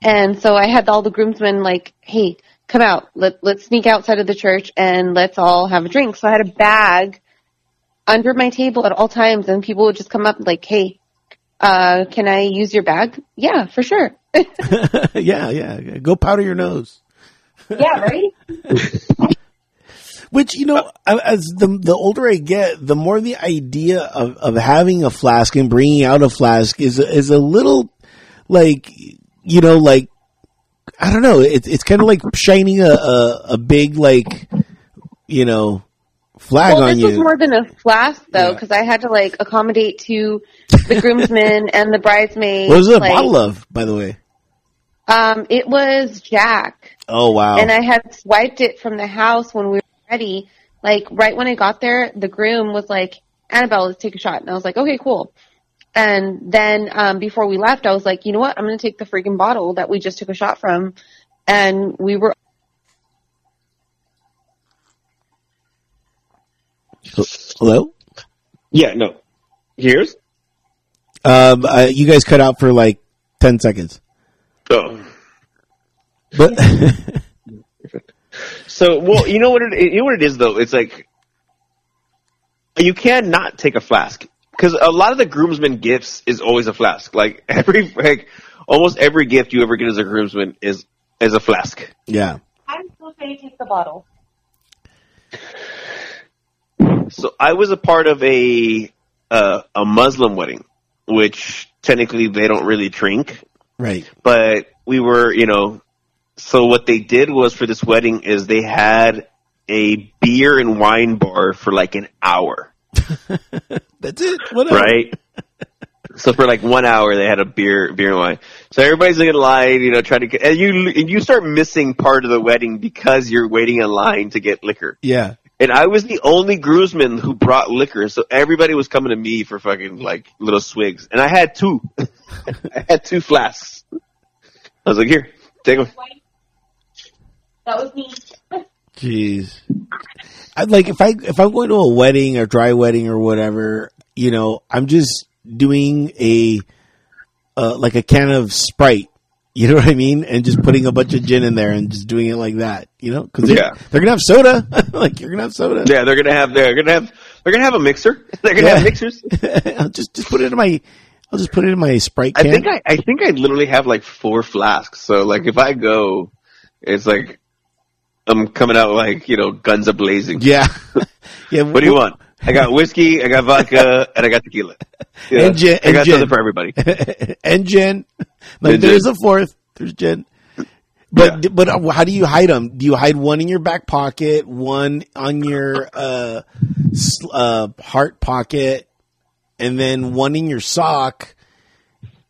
Speaker 3: And so I had all the groomsmen like, hey, come out. Let let's sneak outside of the church and let's all have a drink. So I had a bag under my table at all times, and people would just come up like, "Hey, uh, can I use your bag?" Yeah, for sure.
Speaker 1: yeah, yeah. Go powder your nose.
Speaker 3: yeah, right.
Speaker 1: Which you know, as the the older I get, the more the idea of, of having a flask and bringing out a flask is is a little like you know like I don't know. It's it's kind of like shining a, a a big like you know flag
Speaker 3: Well,
Speaker 1: on
Speaker 3: this
Speaker 1: you.
Speaker 3: was more than a flask though,
Speaker 1: Yeah.
Speaker 3: because I had to like accommodate to the groomsmen and the bridesmaids.
Speaker 1: what was it a
Speaker 3: like,
Speaker 1: bottle of, by the way?
Speaker 3: Um, it was Jack.
Speaker 1: Oh wow!
Speaker 3: and I had swiped it from the house when we were ready. Like right when I got there, the groom was like, "Annabelle, let's take a shot," and I was like, "Okay, cool." And then um, before we left, I was like, "You know what? I'm going to take the freaking bottle that we just took a shot from," and we were.
Speaker 1: Hello.
Speaker 2: Yeah, no. Here's.
Speaker 1: Um, uh, you guys cut out for like ten seconds,
Speaker 2: Oh.
Speaker 1: but
Speaker 2: So, well, you know what it, you know what it is though. It's like you can not take a flask because a lot of the groomsmen gifts is always a flask. Like every like almost every gift you ever get as a groomsman is is a flask.
Speaker 1: yeah,
Speaker 3: I'm still saying take the bottle.
Speaker 2: So I was a part of a uh, a Muslim wedding, which technically they don't really drink,
Speaker 1: right.
Speaker 2: but we were, you know, so what they did was for this wedding is they had a beer and wine bar for like an hour,
Speaker 1: That's it. Whatever.
Speaker 2: right? so for like one hour they had a beer, beer and wine. So everybody's in line, you know, trying to get, and you, and you start missing part of the wedding because you're waiting in line to get liquor.
Speaker 1: Yeah.
Speaker 2: And I was the only groomsman who brought liquor, so everybody was coming to me for fucking like little swigs. And I had two. I had two flasks. I was like, here, take them.
Speaker 3: That was me.
Speaker 1: Jeez. I'd like if I if I'm going to a wedding or dry wedding or whatever, you know, I'm just doing a uh, like a can of Sprite. You know what I mean? And just putting a bunch of gin in there and just doing it like that. You know, because they're,
Speaker 2: Yeah.
Speaker 1: they're gonna have soda. like you're gonna have soda.
Speaker 2: Yeah, they're gonna have they're gonna have they're gonna have a mixer. They're gonna
Speaker 1: Yeah.
Speaker 2: have mixers.
Speaker 1: I'll just just put it in my. I'll just put it in my Sprite
Speaker 2: I
Speaker 1: can.
Speaker 2: think I I think I literally have like four flasks. So like if I go, it's like I'm coming out like you know guns a blazing.
Speaker 1: yeah. yeah.
Speaker 2: What do you want? I got whiskey, I got vodka, and I got tequila. Yeah,
Speaker 1: And gin-
Speaker 2: I got
Speaker 1: gin.
Speaker 2: something for everybody.
Speaker 1: and gin. Like
Speaker 2: And
Speaker 1: there's
Speaker 2: gin.
Speaker 1: a fourth. There's gin. But but uh, how do you hide them? Do you hide one in your back pocket, one on your uh, uh, heart pocket, and then one in your sock,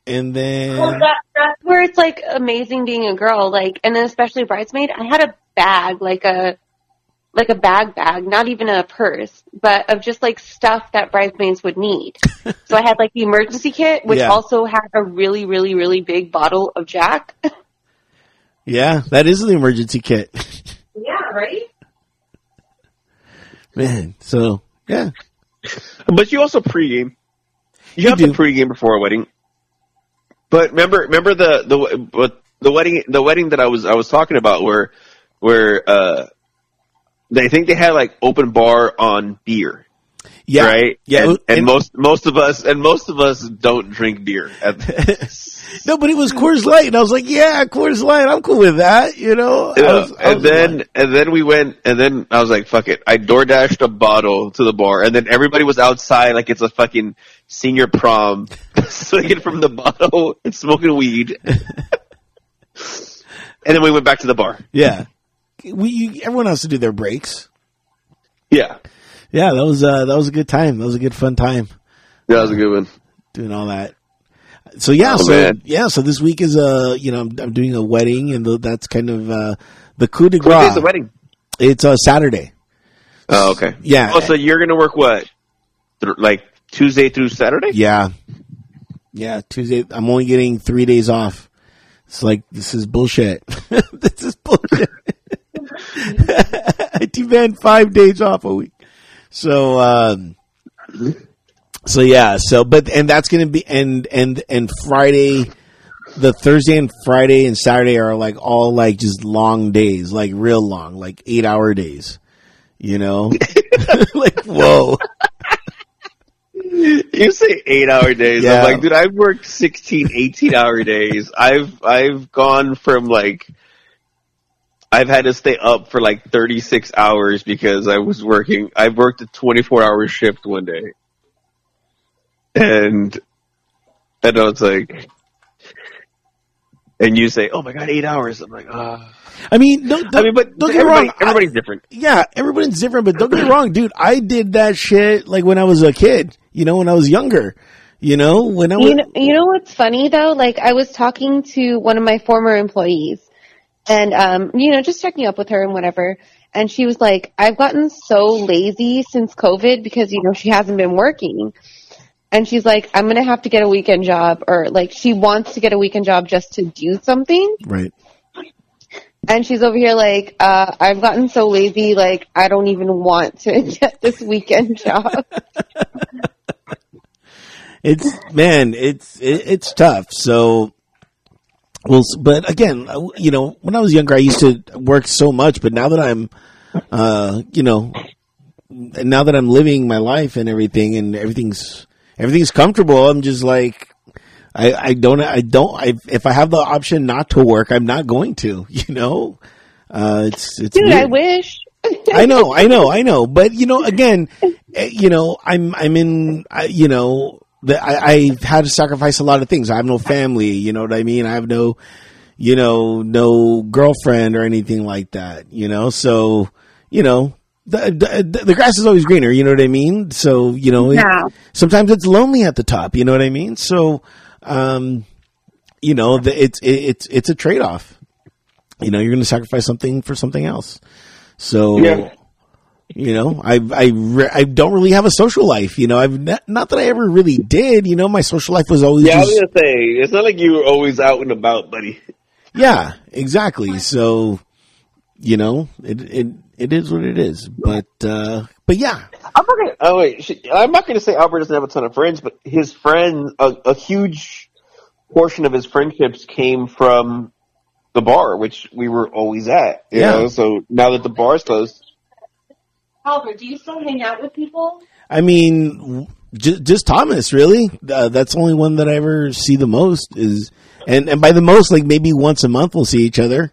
Speaker 1: and then
Speaker 3: Well, that, that's where it's like amazing being a girl, like, and then especially bridesmaid. I had a bag, like a, like a bag bag, not even a purse, but of just like stuff that bridesmaids would need. so I had like the emergency kit, which
Speaker 1: Yeah.
Speaker 3: also had a really, really, really big bottle of Jack.
Speaker 1: yeah, that is the emergency kit,
Speaker 3: yeah, right.
Speaker 1: man. So yeah,
Speaker 2: But you also pregame. You,
Speaker 1: You
Speaker 2: have
Speaker 1: do.
Speaker 2: to pregame before a wedding. But remember, remember the the but the wedding the wedding that I was I was talking about where where uh they think they had like open bar on beer,
Speaker 1: yeah,
Speaker 2: right?
Speaker 1: yeah.
Speaker 2: and, and
Speaker 1: and-
Speaker 2: most most of us and most of us don't drink beer. At, this.
Speaker 1: no, but it was Coors Light, and I was like, yeah, Coors Light. I'm cool with that. You know. I was- I
Speaker 2: and then and then we went and then I was like, fuck it. I door dashed a bottle to the bar and then everybody was outside like it's a fucking senior prom swinging from the bottle and smoking weed. and then we went back to the bar.
Speaker 1: yeah, we you, everyone has to do their breaks.
Speaker 2: Yeah.
Speaker 1: Yeah, that was uh, that was a good time. That was a good fun time Yeah,
Speaker 2: That was a good one.
Speaker 1: doing all that. So yeah,
Speaker 2: Oh,
Speaker 1: so
Speaker 2: man.
Speaker 1: yeah, so this week is uh, you know, I'm, I'm doing a wedding, and the, that's kind of uh, the coup de
Speaker 2: What
Speaker 1: grace.
Speaker 2: day's the wedding?
Speaker 1: It's uh, Saturday.
Speaker 2: Oh, okay.
Speaker 1: Yeah.
Speaker 2: Oh, so you're gonna work what? Th- Like Tuesday through Saturday?
Speaker 1: Yeah, yeah. Tuesday. I'm only getting three days off. It's like this is bullshit. this is bullshit. I demand five days off a week. So, um, so yeah. So, but and that's gonna be and and and Friday. the Thursday and Friday and Saturday are like all like just long days, like real long, like eight hour days. You know, like whoa.
Speaker 2: You say eight hour days.
Speaker 1: Yeah.
Speaker 2: I'm like, dude, I've worked 16, 18 hour days. I've, I've gone from like, I've had to stay up for like 36 hours because I was working, I worked a 24 hour shift one day. And, and I was like, and you say, oh my god, eight hours. I'm like, ah.
Speaker 1: I mean, don't,
Speaker 2: I mean, but
Speaker 1: don't get me wrong. I-
Speaker 2: everybody's different.
Speaker 1: yeah, everybody's different, but don't get me wrong, dude. I did that shit like when I was a kid. You know, when I was younger. You know, when I was
Speaker 3: You know, you know what's funny though? Like I was talking to one of my former employees and, um, you know, just checking up with her and whatever. And she was like, I've gotten so lazy since COVID because, you know, she hasn't been working. And she's like, I'm going to have to get a weekend job or like she wants to get a weekend job just to do something.
Speaker 1: right.
Speaker 3: And she's over here like, uh, I've gotten so lazy, like I don't even want to get this weekend job.
Speaker 1: It's man, it's it, it's tough. So, well, but again, uh, you know, when I was younger, I used to work so much, but now that I'm, uh, you know, now that I'm living my life and everything, and everything's everything's comfortable, I'm just like. I, I don't, I don't, I, if I have the option not to work, I'm not going to, you know, uh, it's, it's,
Speaker 3: Dude, I wish.
Speaker 1: I know, I know, I know. But you know, again, eh, you know, I'm, I'm in, I, you know, the, I, I had to sacrifice a lot of things. I have no family. You know what I mean? I have no, you know, no girlfriend or anything like that. You know, so you know. The, the the grass is always greener, you know what I mean. So you know, it- sometimes it's lonely at the top, you know what I mean. So, um, you know, the, it's it, it's it's a trade off. You know, you're going to sacrifice something for something else. So,
Speaker 2: Yeah.
Speaker 1: you know, I I re- I don't really have a social life. You know, I've not, not that I ever really did. You know, my social life was always
Speaker 2: Yeah, I was gonna say, it's not like you were always out and about, buddy.
Speaker 1: yeah, exactly. So, you know, it it it is what it is. But uh, but yeah,
Speaker 2: I'm not gonna. Oh wait, sh- I'm not gonna say Albert doesn't have a ton of friends, but his friends, a, a huge portion of his friendships came from the bar, which we were always at. You
Speaker 1: Yeah.
Speaker 2: know, so now that the bar's closed,
Speaker 4: Albert, do you still hang out with people?
Speaker 1: I mean, j- just Thomas, really. Uh, that's the only one that I ever see the most is, and and by the most, like maybe once a month we'll see each other.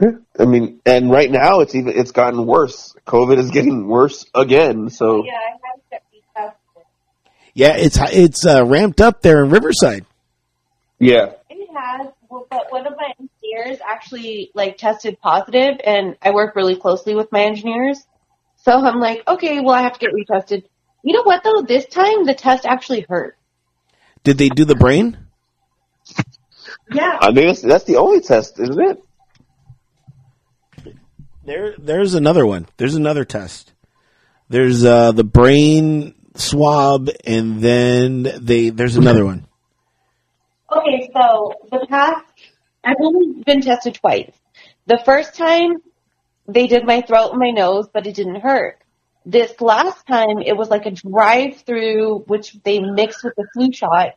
Speaker 2: I mean, and right now it's even it's gotten worse. COVID is getting worse again. So
Speaker 4: Yeah, I have to be tested.
Speaker 1: Yeah, it's it's uh, ramped up there in Riverside.
Speaker 2: yeah,
Speaker 3: It has, but one of my engineers actually like tested positive, and I work really closely with my engineers. So I'm like, okay, well, I have to get retested. You know what though? This time the test actually hurt.
Speaker 1: Did they do the brain?
Speaker 4: Yeah.
Speaker 2: I mean that's, that's the only test, isn't it?
Speaker 1: There, there's another one. There's another test. There's uh, the brain swab, and then they there's another one.
Speaker 3: Okay, so the past, I've only been tested twice. The first time, they did my throat and my nose, but it didn't hurt. This last time, it was like a drive-through, which they mixed with the flu shot.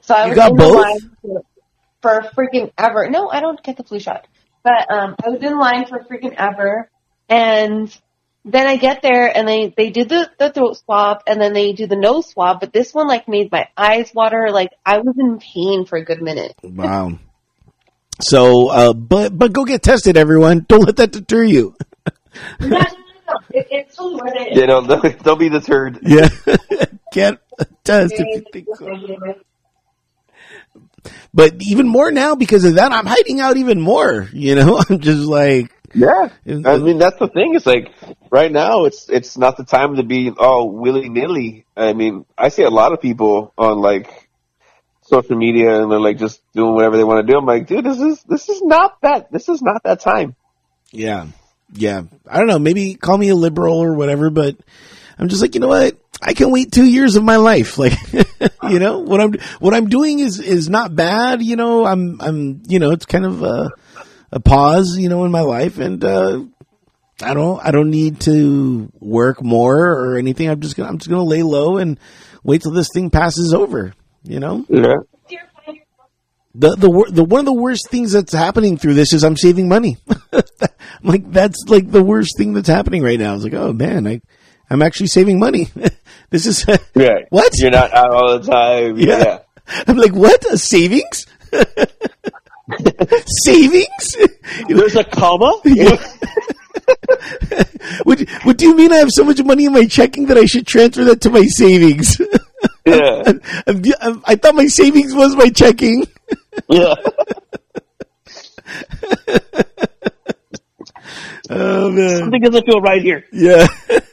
Speaker 3: So I
Speaker 1: You
Speaker 3: was
Speaker 1: got
Speaker 3: in
Speaker 1: both?
Speaker 3: the line for, for freaking ever. No, I don't get the flu shot, but um, I was in line for freaking ever, and then I get there and they they do the the throat swab and then they do the nose swab, but this one like made my eyes water. Like I was in pain for a good minute.
Speaker 1: Wow. So, uh, but but go get tested, everyone. Don't let that deter you.
Speaker 4: No, no, no, no. It, it's totally worth it.
Speaker 2: You know, don't, don't be deterred.
Speaker 1: Yeah, get a test if you think so. But even more now because of that, I'm hiding out even more. You know, I'm just like,
Speaker 2: Yeah, I mean that's the thing. It's like right now, it's it's not the time to be all willy nilly. I mean, I see a lot of people on like social media and they're like just doing whatever they want to do. I'm like, dude, this is this is not that. This is not that time.
Speaker 1: yeah, yeah. I don't know. Maybe call me a liberal or whatever, but I'm just like, you know what? I can wait two years of my life. Like, you know, what I'm, what I'm doing is, is not bad. You know, I'm, I'm, you know, it's kind of a, a pause, you know, in my life. And, uh, I don't, I don't need to work more or anything. I'm just gonna, I'm just gonna lay low and wait till this thing passes over. You know,
Speaker 2: Yeah.
Speaker 1: the the the one of the worst things that's happening through this is I'm saving money. like that's like the worst thing that's happening right now. It's like, oh man, I I'm actually saving money. this is
Speaker 2: Yeah.
Speaker 1: What?
Speaker 2: You're not out all the time.
Speaker 1: Yeah.
Speaker 2: Yeah.
Speaker 1: I'm like, what? A savings? savings?
Speaker 2: There's a comma.
Speaker 1: what, what do you mean I have so much money in my checking that I should transfer that to my savings?
Speaker 2: yeah.
Speaker 1: I, I thought my savings was my checking.
Speaker 2: Yeah.
Speaker 1: Oh man.
Speaker 2: Something doesn't feel right here.
Speaker 1: Yeah.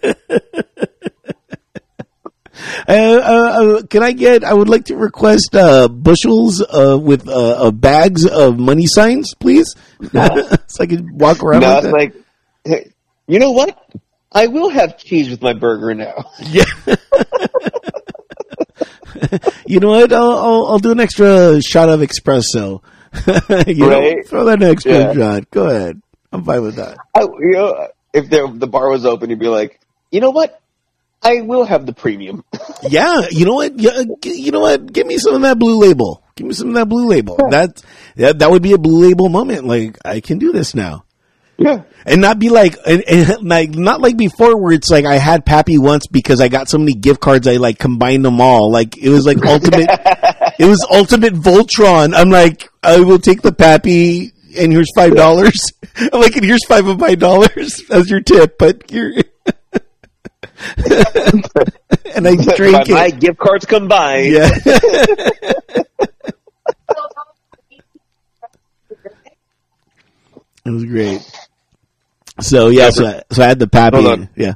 Speaker 1: Uh, uh, uh, can I get? I would like to request uh, bushels uh, with uh, uh, bags of money signs, please, so I can walk around.
Speaker 2: Now
Speaker 1: with
Speaker 2: it's
Speaker 1: that.
Speaker 2: like, hey, you know what? I will have cheese with my burger now.
Speaker 1: Yeah. you know what? I'll, I'll, I'll do an extra shot of espresso. you know,
Speaker 2: Right?
Speaker 1: throw that extra
Speaker 2: Yeah.
Speaker 1: shot. Go ahead. I'm fine with that.
Speaker 2: I, you know, if there, the bar was open, you'd be like, you know what? I will have the premium.
Speaker 1: Yeah. You know what? Yeah, g- you know what? Give me some of that blue label. Give me some of that blue label. That, that that would be a blue label moment. Like I can do this now.
Speaker 2: yeah.
Speaker 1: and not be like and, and like not like before where it's like I had Pappy once because I got so many gift cards I like combined them all like it was like ultimate it was ultimate Voltron I'm like I will take the Pappy and here's five dollars I'm like and here's five of my dollars as your tip but you're and I drink
Speaker 2: my, my gift cards combined.
Speaker 1: yeah it was great so yeah so, I- so I had the Pappy
Speaker 2: Hold on.
Speaker 1: yeah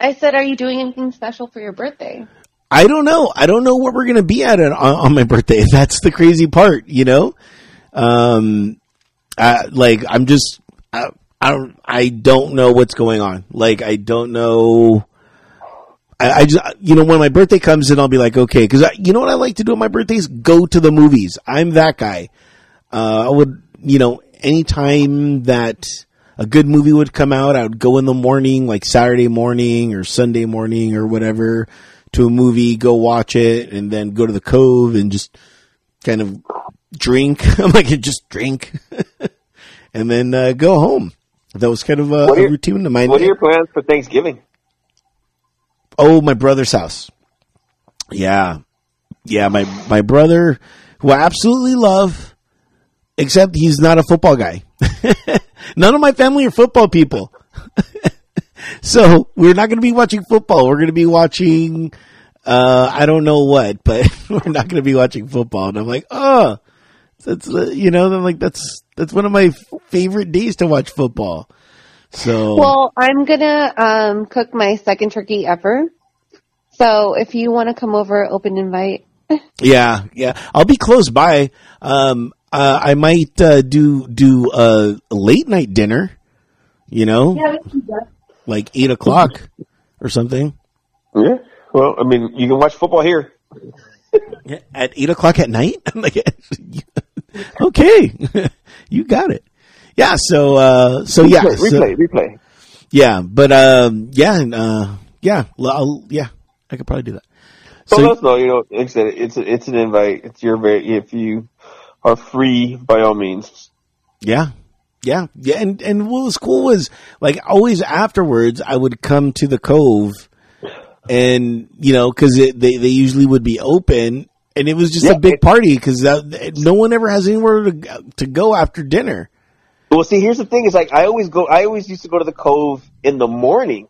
Speaker 3: I said, are you doing anything special for your birthday?
Speaker 1: I don't know. I don't know what we're gonna be at on, on my birthday. That's the crazy part, you know. Um, I, like I'm just I, I don't I don't know what's going on. Like I don't know. I, just you know when my birthday comes in, I'll be like, okay, because you know what I like to do on my birthdays? Go to the movies. I'm that guy. Uh, I would you know anytime that a good movie would come out, I would go in the morning, like Saturday morning or Sunday morning or whatever, to a movie, go watch it, and then go to the Cove and just kind of drink. I'm like, just drink, and then uh, go home. That was kind of a,
Speaker 2: are
Speaker 1: a
Speaker 2: your-
Speaker 1: routine of mine.
Speaker 2: What are your plans for Thanksgiving?
Speaker 1: Oh, my brother's house. Yeah. Yeah, my my brother who I absolutely love except he's not a football guy. None of my family are football people. so, we're not going to be watching football. We're going to be watching uh I don't know what, but we're not going to be watching football. And I'm like, "Oh, that's uh, you know, I'm like that's that's one of my favorite days to watch football." So,
Speaker 3: Well, I'm gonna um, cook my second turkey ever. So if you want to come over, open invite.
Speaker 1: Yeah, yeah. I'll be close by. Um, uh, I might uh, do do a late night dinner. You know, like eight o'clock or something.
Speaker 2: Yeah. Well, I mean, you can watch football here.
Speaker 1: At eight o'clock at night. Like, okay, you got it. Yeah. So, uh, so yeah,
Speaker 2: Replay,
Speaker 1: so-
Speaker 2: replay, replay.
Speaker 1: yeah. But um, yeah, and, uh, yeah, well, I'll, yeah. I could probably do that.
Speaker 2: So,
Speaker 1: So-
Speaker 2: let us know. You know, like I said, it's it's an invite. It's your very if you are free, by all means.
Speaker 1: Yeah. Yeah. Yeah. And, and what was cool was like always afterwards, I would come to the cove and, you know, cause they, they usually would be open and it was just
Speaker 2: Yeah,
Speaker 1: a big
Speaker 2: it-
Speaker 1: party cause no one ever has anywhere to, to go after dinner.
Speaker 2: Well, see, here's the thing: is like I always go. I always used to go to the Cove in the morning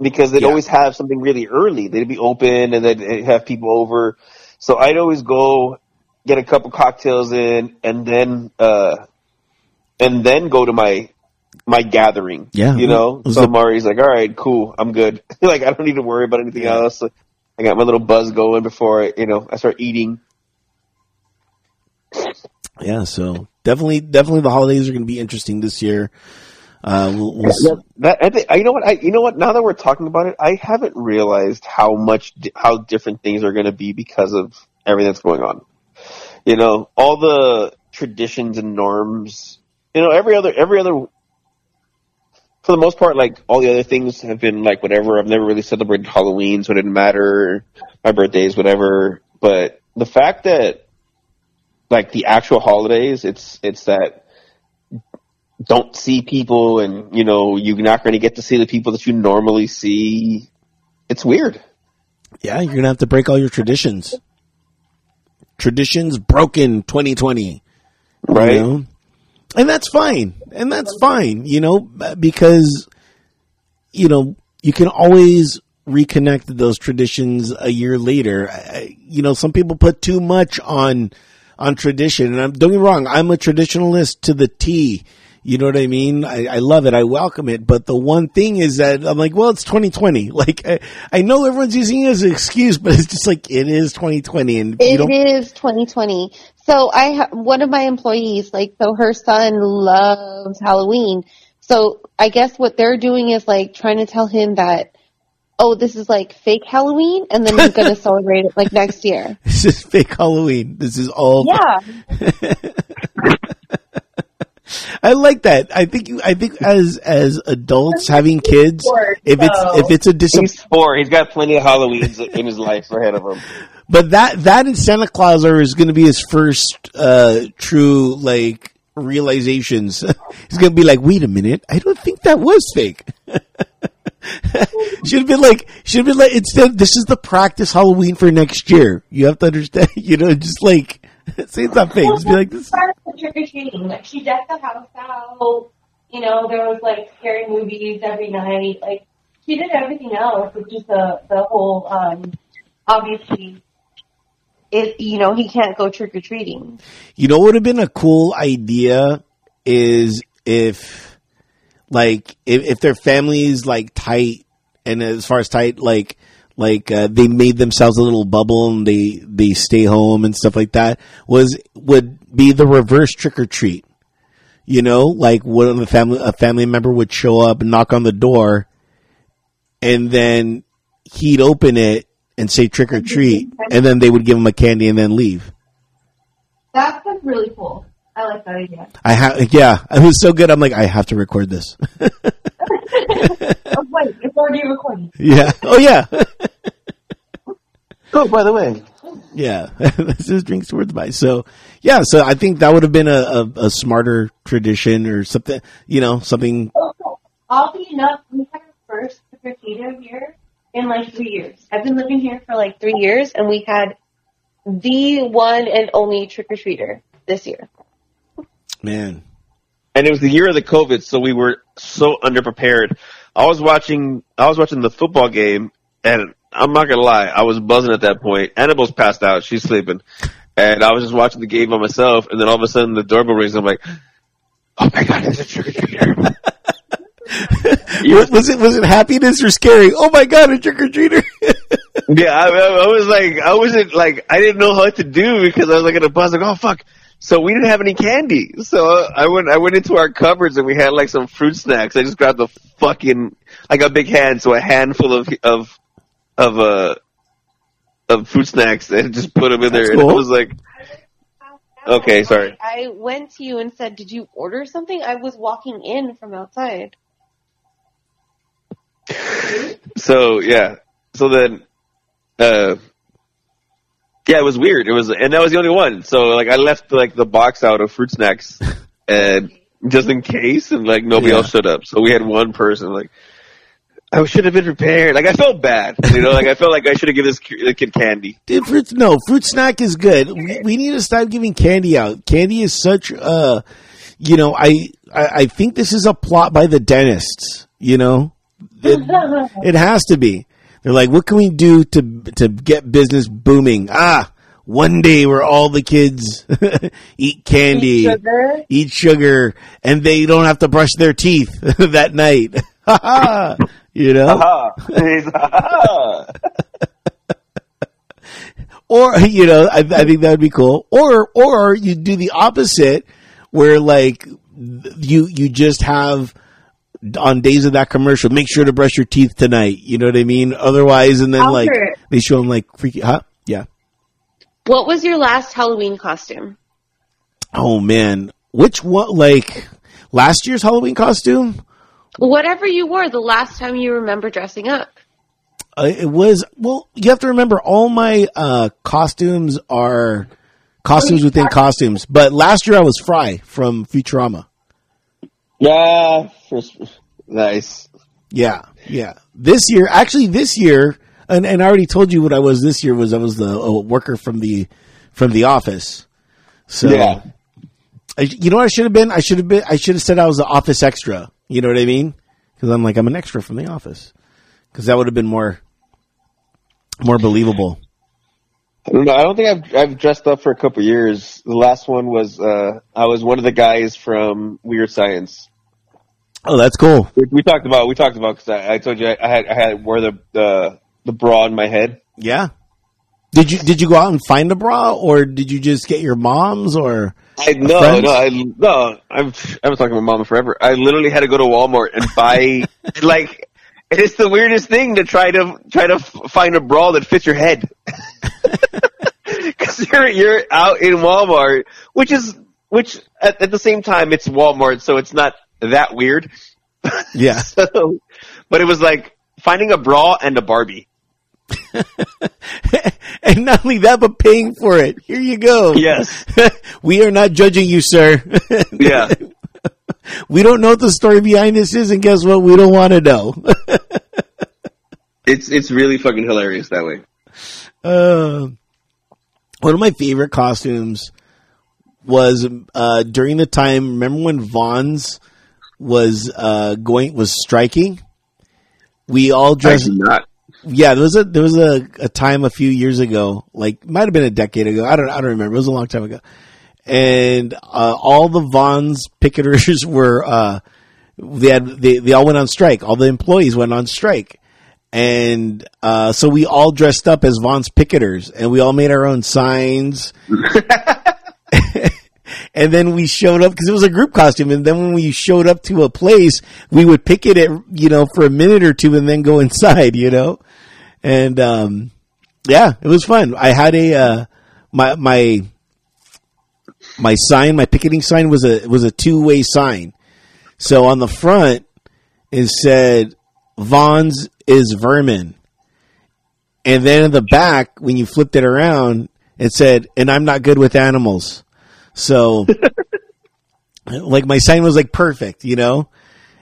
Speaker 2: because they'd
Speaker 1: Yeah.
Speaker 2: always have something really early. They'd be open and they'd have people over. So I'd always go get a couple cocktails in, and then uh, and then go to my my gathering.
Speaker 1: Yeah.
Speaker 2: you know. So
Speaker 1: the-
Speaker 2: Mari's like, "All right, cool, I'm good. like I don't need to worry about anything
Speaker 1: Yeah.
Speaker 2: else." I got my little buzz going before I, you know, I start eating.
Speaker 1: Yeah. So definitely, definitely the holidays are going to be interesting this year. Uh, we'll, we'll
Speaker 2: That, I think, you know what? I, you know what? Now that we're talking about it, I haven't realized how much, how different things are going to be because of everything that's going on. You know, all the traditions and norms. You know, every other, every other. For the most part, like all the other things have been like whatever. I've never really celebrated Halloween, so it didn't matter. My birthdays, whatever. But the fact that like the actual holidays, it's it's that don't see people, and you know you're not going to get to see the people that you normally see. It's weird.
Speaker 1: Yeah, you're gonna have to break all your traditions. Traditions broken 2020.
Speaker 2: Right.
Speaker 1: You know? And that's fine. And that's fine, you know, because, you know, you can always reconnect those traditions a year later. I, you know, some people put too much on, on tradition. And I'm, don't get me wrong, I'm a traditionalist to the T. You know what I mean? I, I love it. I welcome it. But the one thing is that I'm like, well, it's 2020. Like, I, I know everyone's using it as an excuse, but it's just like, it is 2020. And you
Speaker 3: is 2020. So I ha- one of my employees, like, so her son loves Halloween. So I guess what they're doing is like trying to tell him that, oh, this is like fake Halloween, and then he's gonna celebrate it like next year.
Speaker 1: this is fake Halloween. This is all
Speaker 3: Yeah,
Speaker 1: I like that. I think you, I think as as adults having kids, if it's if it's a disappointment,
Speaker 2: He's four. He's got plenty of Halloweens in his life ahead of him.
Speaker 1: But that that and Santa Claus are is going to be his first uh true like realizations. He's going to be like, wait a minute, I don't think that was fake. should have been like, should have been like, instead, this is the practice Halloween for next year. You have to understand, you know, just like, say it's not fake. Just be like, this.
Speaker 4: trick or treating. Like she decked the house out. You know, there was like scary movies every night. Like she did everything else. It's just the the whole um
Speaker 3: obviously, it you know he can't go trick or treating.
Speaker 1: You know what would have been a cool idea is if like if, if their family is like tight and as far as tight like like uh, they made themselves a little bubble and they they stay home and stuff like that was would be the reverse trick or treat. You know, like one of the family a family member would show up knock on the door and then he'd open it and say trick or treat and then they would give him a candy and then leave.
Speaker 4: that's like really cool. I like that idea.
Speaker 1: I have, yeah, it was so good. I'm like, I have to record this.
Speaker 4: Oh wait, it's already recording.
Speaker 1: yeah. Oh yeah.
Speaker 2: Oh, by the way,
Speaker 1: yeah. this is drinks towards by. So yeah. So I think that would have been a, a, a smarter tradition or something, you know, something.
Speaker 4: Oh, Oddly enough, we had our first trick or treater here in like three years.
Speaker 3: I've been living here for like three years, and we had the one and only trick or treater this year.
Speaker 1: Man.
Speaker 2: and it was the year of the COVID, so we were so underprepared. I was watching, I was watching the football game, and I'm not gonna lie, I was buzzing at that point. Annabelle's passed out; she's sleeping, and I was just watching the game by myself. And then all of a sudden, the doorbell rings. I'm like, "Oh my god, it's a trick or treater!"
Speaker 1: Was, was it was it happiness or scary? Oh my god, a trick or treater!
Speaker 2: Yeah, I, I I was like, I wasn't like, I didn't know what to do because I was like in a buzz, like, oh fuck. So we didn't have any candy. So I went, I went into our cupboards and we had like some fruit snacks. I just grabbed the fucking, I got big hands, so a handful of, of, of, uh, of fruit snacks and just put them in
Speaker 1: That's
Speaker 2: there. And I
Speaker 1: cool.
Speaker 2: was like, Okay, sorry.
Speaker 3: I went to you and said, "Did you order something?" I was walking in from outside.
Speaker 2: So yeah. So then, uh, yeah, it was weird. It was, and that was the only one. So like, I left like the box out of fruit snacks, and just in case, and like nobody
Speaker 1: Yeah.
Speaker 2: else showed up. So we had one person like, I should have been prepared. Like I felt bad, you know. Like I felt like I should have given this kid candy.
Speaker 1: Dude, fruit, no, fruit snack is good. We, we need to stop giving candy out. Candy is such uh you know, I, I I think this is a plot by the dentists, you know? It, it has to be. They're like, what can we do to to get business booming? Ah, one day where all the kids eat candy,
Speaker 3: Sugar.
Speaker 1: eat sugar, and they don't have to brush their teeth that night. you know?
Speaker 2: Aha. He's, "Aha."
Speaker 1: or you know I, I think that would be cool or or you do the opposite where like you you just have on days of that commercial make sure to brush your teeth tonight you know what i mean otherwise and then like they show them like freaky huh yeah
Speaker 3: What was your last Halloween costume?
Speaker 1: oh man which one like last year's halloween costume
Speaker 3: Whatever you wore the last time you remember dressing up.
Speaker 1: Uh, it was well. You have to remember, all my uh, costumes are costumes within costumes. But last year I was Fry from Futurama.
Speaker 2: Yeah, nice.
Speaker 1: Yeah, yeah. This year, actually, this year, and, and I already told you what I was this year. Was I was the worker from the from the office. So,
Speaker 2: Yeah.
Speaker 1: I, you know what I should have been? I should have been. I should have said I was the office extra. You know what I mean? Because I'm like I'm an extra from the office. Because that would have been more more believable.
Speaker 2: I don't know. I don't think I've I've dressed up for a couple years. The last one was uh I was one of the guys from Weird Science.
Speaker 1: Oh, that's cool.
Speaker 2: We, we talked about we talked about because I, I told you I, I had I had wore the the the bra on my head.
Speaker 1: Yeah. Did you did you go out and find a bra, or did you just get your mom's, or
Speaker 2: I no
Speaker 1: friend's?
Speaker 2: no I no I've I was talking to my mom forever. I literally had to go to Walmart and buy like it's the weirdest thing to try to try to find a bra that fits your head. Because you're you're out in Walmart, which is which at, at the same time it's Walmart, so it's not that weird.
Speaker 1: yeah?
Speaker 2: So, but it was like finding a bra and a Barbie.
Speaker 1: and not only that, but paying for it. Here you go.
Speaker 2: Yes.
Speaker 1: we are not judging you, sir.
Speaker 2: Yeah.
Speaker 1: we don't know what the story behind this is, and guess what? We don't want to know.
Speaker 2: It's it's really fucking hilarious that way.
Speaker 1: Uh, one of my favorite costumes was uh, during the time. Remember when Vons was uh, going was striking? We all dressed.
Speaker 2: Not.
Speaker 1: Yeah, there was a there was a, a time a few years ago, like might have been a decade ago. I don't I don't remember. It was a long time ago, and uh, all the Vons picketers were uh, they had they they all went on strike. All the employees went on strike, and uh, so we all dressed up as Vons picketers, and we all made our own signs. and then we showed up because it was a group costume. And then when we showed up to a place, we would pick it, at, you know, for a minute or two, and then go inside, you know. And um, yeah, it was fun. I had a uh, my my my sign, my picketing sign was a was a two way sign. So on the front it said Vons is vermin. And then in the back, when you flipped it around, it said, and I'm not good with animals. So like my sign was like perfect, you know?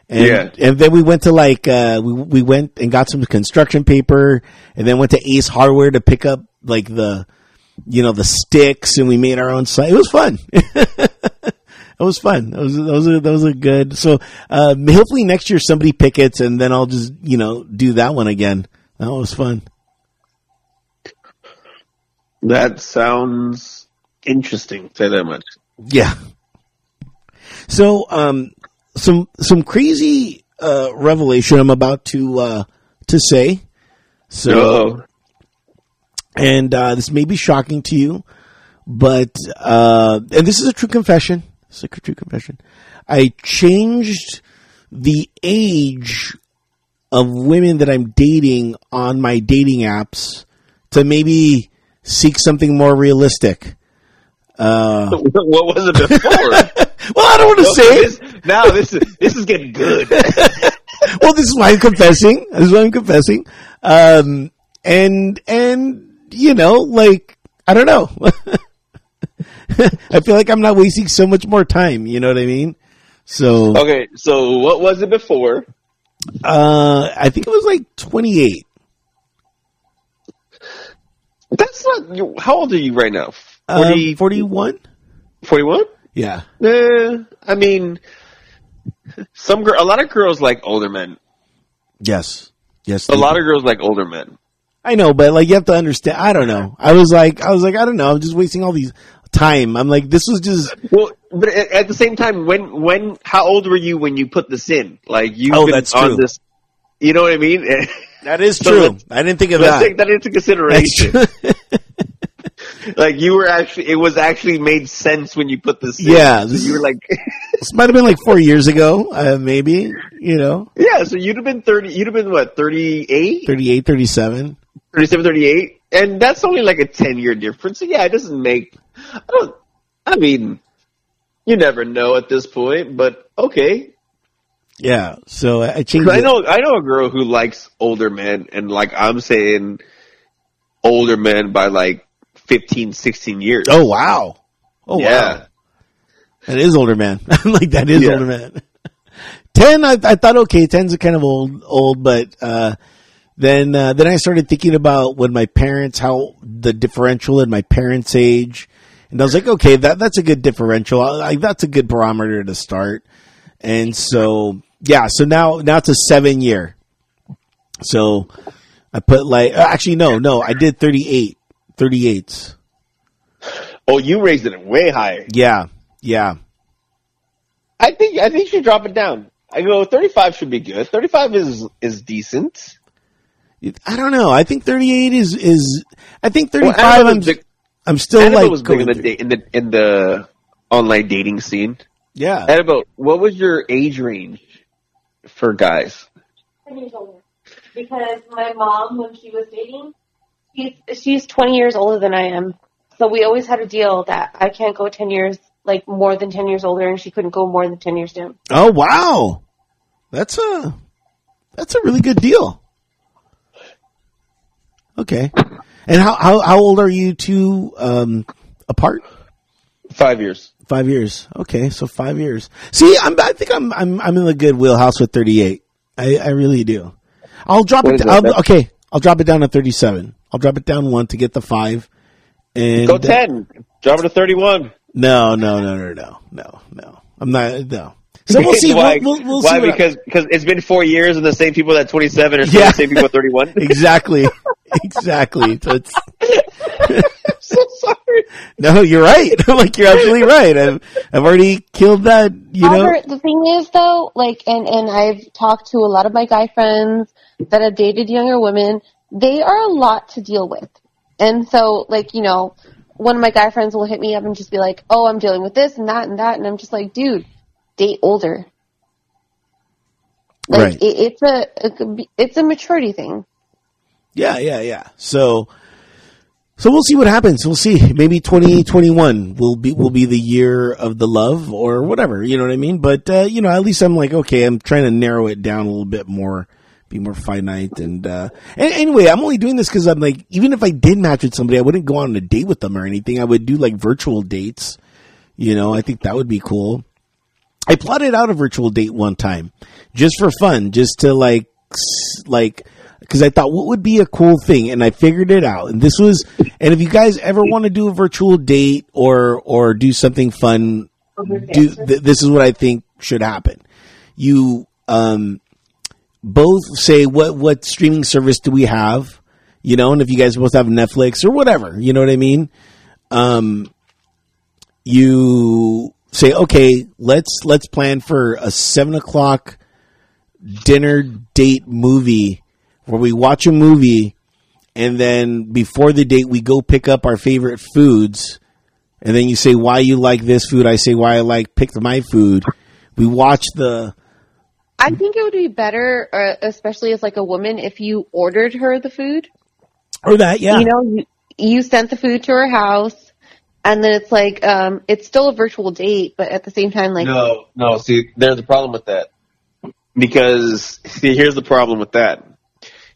Speaker 1: And,
Speaker 2: Yeah.
Speaker 1: and then we went to like, uh, we, we went and got some construction paper and then went to Ace Hardware to pick up like the, you know, the sticks and we made our own sign. It was fun. It was fun. Those was that was a, that was a good. So uh, hopefully next year somebody pickets, and then I'll just you know do that one again. That was fun.
Speaker 2: That sounds interesting. Say that much.
Speaker 1: Yeah. So um, some some crazy uh, revelation I'm about to uh, to say. So and uh, this may be shocking to you, but uh, and this is a true confession. It's a true confession. I changed the age of women that I'm dating on my dating apps to maybe seek something more realistic. Uh,
Speaker 2: what was it before?
Speaker 1: well, I don't want to say it.
Speaker 2: Now this is this is getting good.
Speaker 1: well, this is why I'm confessing. This is why I'm confessing. Um, and and you know, like I don't know. I feel like I'm not wasting so much more time. You know what I mean? So
Speaker 2: okay, so what was it before?
Speaker 1: uh, I think it was like 28.
Speaker 2: That's not. How old are you right now?
Speaker 1: Um, 41.
Speaker 2: 41?
Speaker 1: Yeah.
Speaker 2: Eh, I mean, some girl, a lot of girls like older men.
Speaker 1: Yes. Yes.
Speaker 2: A lot of girls like older men.
Speaker 1: I know, but like you have to understand. I don't know. I was like, I was like, I don't know. I'm just wasting all these time. I'm like, this was just.
Speaker 2: Well, but at, the same time, when when how old were you when you put this in? Like you
Speaker 1: Oh,
Speaker 2: been
Speaker 1: that's
Speaker 2: on
Speaker 1: true.
Speaker 2: this. You know what I mean?
Speaker 1: That is
Speaker 2: So
Speaker 1: true. I didn't think of
Speaker 2: Let's
Speaker 1: that.
Speaker 2: take that into consideration. like you were actually, it was actually made sense when you put this. in.
Speaker 1: Yeah,
Speaker 2: So
Speaker 1: this
Speaker 2: you were like,
Speaker 1: this might have been like four years ago, uh, maybe. You know,
Speaker 2: yeah. So you'd have been thirty. You'd have been what 38,
Speaker 1: 38, 37.
Speaker 2: 37, 38? and that's only like a ten year difference. So yeah, it doesn't make. I don't. I mean, you never know at this point, but okay.
Speaker 1: Yeah. So I changed.
Speaker 2: I know I know a girl who likes older men, and like I'm saying, older men by like 15, 16 years.
Speaker 1: Oh wow. Oh
Speaker 2: yeah.
Speaker 1: wow. That is older man. like that is
Speaker 2: Yeah.
Speaker 1: older man. Ten, I, I thought okay, ten's a kind of old, old, but uh, then uh, then I started thinking about when my parents, how the differential in my parents' age, and I was like, okay, that that's a good differential. I, I, that's a good barometer to start. And so yeah, so now now it's a seven year. So I put like uh, actually no no I did 38 38s.
Speaker 2: Oh, you raised it way higher.
Speaker 1: Yeah yeah
Speaker 2: I think I think you should drop it down. I go 35 should be good. 35 is is decent.
Speaker 1: I don't know. I think 38 is is. I think 35.
Speaker 2: Annabelle
Speaker 1: I'm,
Speaker 2: was big,
Speaker 1: I'm still
Speaker 2: Annabelle
Speaker 1: like
Speaker 2: was big in the da- in the in the online dating scene.
Speaker 1: through- yeah.
Speaker 2: Annabelle, what was your age range for guys?
Speaker 4: 10 years older. Because my mom, when she was dating,
Speaker 3: She's, she's 20 years older than I am. So we always had a deal that I can't go 10 years, like more than 10 years older, and she couldn't go more than 10 years down.
Speaker 1: Oh wow, that's a that's a really good deal. Okay, and how how how old are you two um, apart?
Speaker 2: Five years.
Speaker 1: Five years. Okay, so five years. See, I'm I think I'm I'm I'm in the good wheelhouse with 38. I I really do. I'll drop
Speaker 2: What
Speaker 1: it.
Speaker 2: is that?
Speaker 1: I'll, okay, I'll drop it down to 37. I'll drop it down one to get the five. And
Speaker 2: Go uh, 10. Drop it to 31.
Speaker 1: No, no, no, no, no, no, no. I'm not. No. So we'll see.
Speaker 2: why?
Speaker 1: We'll, we'll, we'll
Speaker 2: why?
Speaker 1: see. what-
Speaker 2: because because it's been four years and the same people at 27 are still
Speaker 1: Yeah.
Speaker 2: the same people at 31.
Speaker 1: exactly, exactly. So it's
Speaker 2: so sorry.
Speaker 1: no. You're right. like you're absolutely right. I've I've already killed that. You know.
Speaker 3: The thing is though, like, and, and I've talked to a lot of my guy friends that have dated younger women, they are a lot to deal with. And so, like, you know, one of my guy friends will hit me up and just be like, oh, I'm dealing with this and that and that. And I'm just like, dude, date older. Like,
Speaker 1: Right.
Speaker 3: it, it's a, it could be, it's a maturity thing.
Speaker 1: Yeah, yeah, yeah. So, so we'll see what happens. We'll see. Maybe 2021 will be, will be the year of the love or whatever. You know what I mean? But, uh, you know, at least I'm like, okay, I'm trying to narrow it down a little bit more, be more finite. And, uh, and anyway, I'm only doing this cause I'm like, even if I did match with somebody, I wouldn't go on a date with them or anything. I would do like virtual dates. You know, I think that would be cool. I plotted out a virtual date one time just for fun, just to like, like, because I thought what would be a cool thing, and I figured it out. And this was, and if you guys ever want to do a virtual date or or do something fun, do th- this is what I think should happen. You um both say what what streaming service do we have, you know, and if you guys both have Netflix or whatever, you know what I mean. Um, you say, okay, let's let's plan for a seven o'clock dinner date movie where we watch a movie and then before the date we go pick up our favorite foods. And then you say why you like this food? I say why i like pick my food. We watch the
Speaker 3: I think it would be better, uh, especially as like a woman, if you ordered her the food.
Speaker 1: or that yeah
Speaker 3: You know, you, you sent the food to her house, and then it's like, um, it's still a virtual date, but at the same time, like,
Speaker 2: No, no. See, there's a problem with that. Because see, here's the problem with that: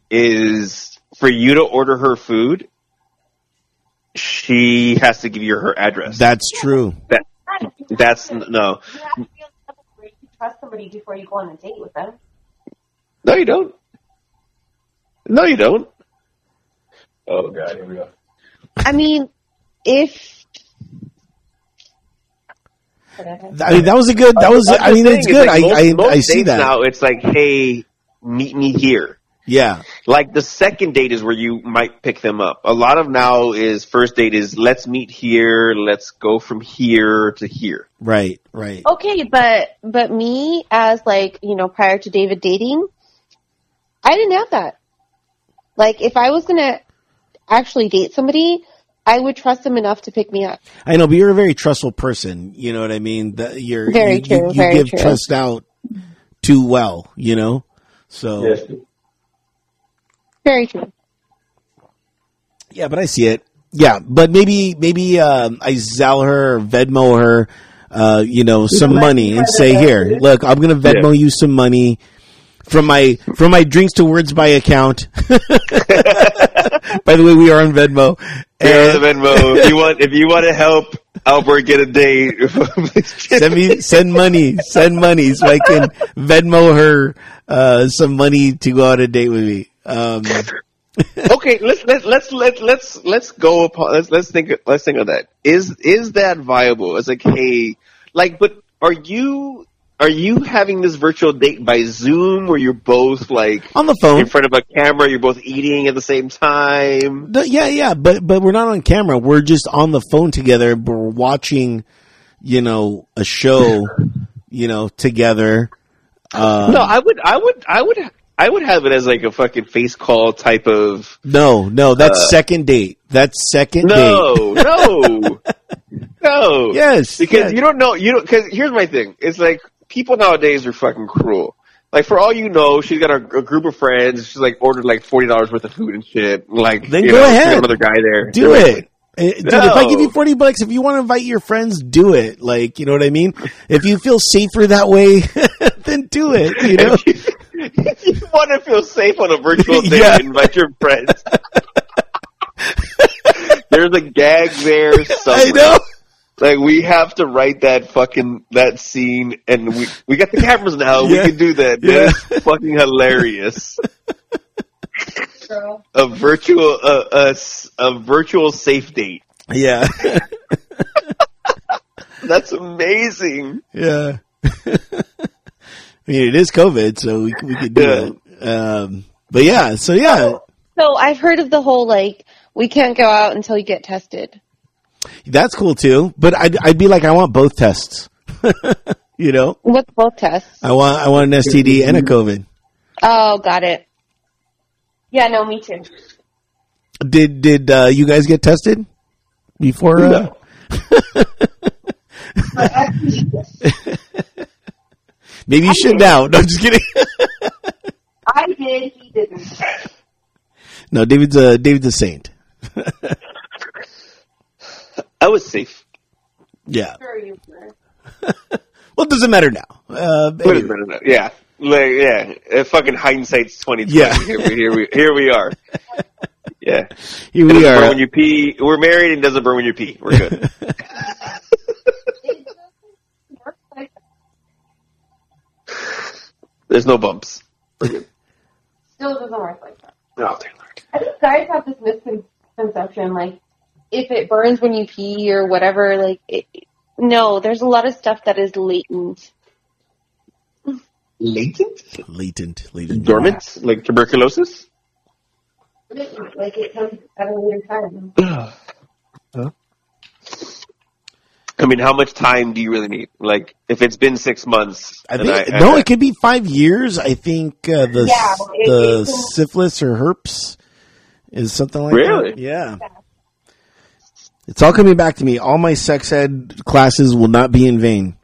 Speaker 2: is for you to order her food, she has to give you her address.
Speaker 1: that's true
Speaker 2: that that's no,
Speaker 4: trust somebody before you go on a date with them.
Speaker 2: no, you don't. No, you don't. Oh god, here we go.
Speaker 3: I mean, if
Speaker 1: i mean that was a good that uh, was i mean it's good i i, I see that
Speaker 2: now. It's like, hey, meet me here.
Speaker 1: Yeah
Speaker 2: Like the second date is where you might pick them up. A lot of now is first date is let's meet here, let's go from here to here.
Speaker 1: right right
Speaker 3: okay, but but me as like you know prior to David dating, I didn't have that. Like, if I was gonna actually date somebody, I would trust them enough to pick me up.
Speaker 1: I know, but you're a very trustful person. You know what I mean? That you're
Speaker 3: Very
Speaker 1: you,
Speaker 3: true,
Speaker 1: You, you
Speaker 3: very
Speaker 1: give
Speaker 3: true.
Speaker 1: trust out too well. You know, so
Speaker 3: Very true.
Speaker 1: yeah. But I see it. Yeah, but maybe maybe um, I Zelle her or Venmo her uh, you know, some money and say, "Here, look, I'm gonna Venmo you some money." From my from my drinks to words by account. by the way, we are on Venmo.
Speaker 2: Here on the
Speaker 1: And-
Speaker 2: Venmo. If you want, if you want to help Albert get a date,
Speaker 1: send me send money send money so i can venmo her uh some money to go on a date with me um
Speaker 2: okay, let's let's let's let's let's let's go upon let's let's think let's think of that. Is is that viable? It's like, hey, like, but are you are you having this virtual date by Zoom where you're both like
Speaker 1: on the phone in
Speaker 2: front of a camera, you're both eating at the same time?
Speaker 1: No, yeah yeah but but we're not on camera we're just on the phone together we're watching you know a show you know together uh
Speaker 2: no, I would I would I would I would have it as like a fucking face call type of
Speaker 1: no no that's
Speaker 2: Uh,
Speaker 1: second date. That's second date.
Speaker 2: no. No. No
Speaker 1: yes
Speaker 2: because
Speaker 1: yes.
Speaker 2: you don't know you don't because here's my thing. It's like people nowadays are fucking cruel. Like for all you know she's got a, a group of friends. She's like ordered like forty dollars worth of food and shit. Like
Speaker 1: Then
Speaker 2: you
Speaker 1: go
Speaker 2: know,
Speaker 1: ahead.
Speaker 2: another guy there.
Speaker 1: Do
Speaker 2: You're
Speaker 1: it.
Speaker 2: like,
Speaker 1: Eh, Dude, if I give you 40 bucks, if you want to invite your friends, do it. Like, you know what I mean? If you feel safer that way, then do it, you know?
Speaker 2: if you, if you want to feel safe on a virtual date
Speaker 1: Yeah.
Speaker 2: invite your friends there's a gag there somewhere
Speaker 1: I know.
Speaker 2: Like we have to write that fucking that scene, and we we got the cameras now.
Speaker 1: Yeah.
Speaker 2: We can do that.
Speaker 1: Yeah.
Speaker 2: That's fucking hilarious.
Speaker 4: Girl.
Speaker 2: A virtual uh, a, s- a virtual safe date.
Speaker 1: Yeah.
Speaker 2: That's amazing.
Speaker 1: yeah. I mean, it is COVID, so we, we could do it. Um, but yeah, so yeah,
Speaker 3: So I've heard of the whole like we can't go out until you get tested.
Speaker 1: that's cool too. But I'd, I'd be like, I want both tests. you know?
Speaker 3: What's both tests?
Speaker 1: I want, I want an STD and a COVID.
Speaker 3: Oh, got it.
Speaker 4: Yeah, no, me too.
Speaker 1: Did, did, uh, you guys get tested before? Uh,
Speaker 2: No.
Speaker 1: maybe you should now. No, I'm just kidding.
Speaker 4: I did, he didn't.
Speaker 1: no, David's a, David's a saint.
Speaker 2: I was safe.
Speaker 1: Yeah.
Speaker 4: Sure you were.
Speaker 1: Well, it doesn't matter now. Uh,
Speaker 2: Wait a
Speaker 1: anyway.
Speaker 2: minute. Yeah. Like, yeah. Uh, fucking hindsight's twenty twenty.
Speaker 1: Yeah.
Speaker 2: Here we here we here we are. Yeah.
Speaker 1: Here we are.
Speaker 2: when you pee. We're married and doesn't burn when you pee. We're good.
Speaker 4: It doesn't work like that.
Speaker 2: There's no bumps.
Speaker 4: Still doesn't work like that.
Speaker 2: Oh, dear Lord.
Speaker 4: I think guys have this misconception, like,
Speaker 3: If it burns when you pee or whatever, like it, no, there's a lot of stuff that is latent.
Speaker 2: Latent?
Speaker 1: Latent, latent.
Speaker 2: Dormant? Like tuberculosis?
Speaker 4: like it comes at a later time.
Speaker 2: I mean, how much time do you really need? Like, if it's been six months,
Speaker 1: I think
Speaker 2: I-
Speaker 1: no,
Speaker 2: I-
Speaker 1: it could be five years. I think uh, the
Speaker 4: Yeah, it-
Speaker 1: the
Speaker 4: it
Speaker 1: syphilis or herpes is something like
Speaker 2: Really?
Speaker 1: that. Yeah, it's all coming back to me. All my sex ed classes will not be in vain.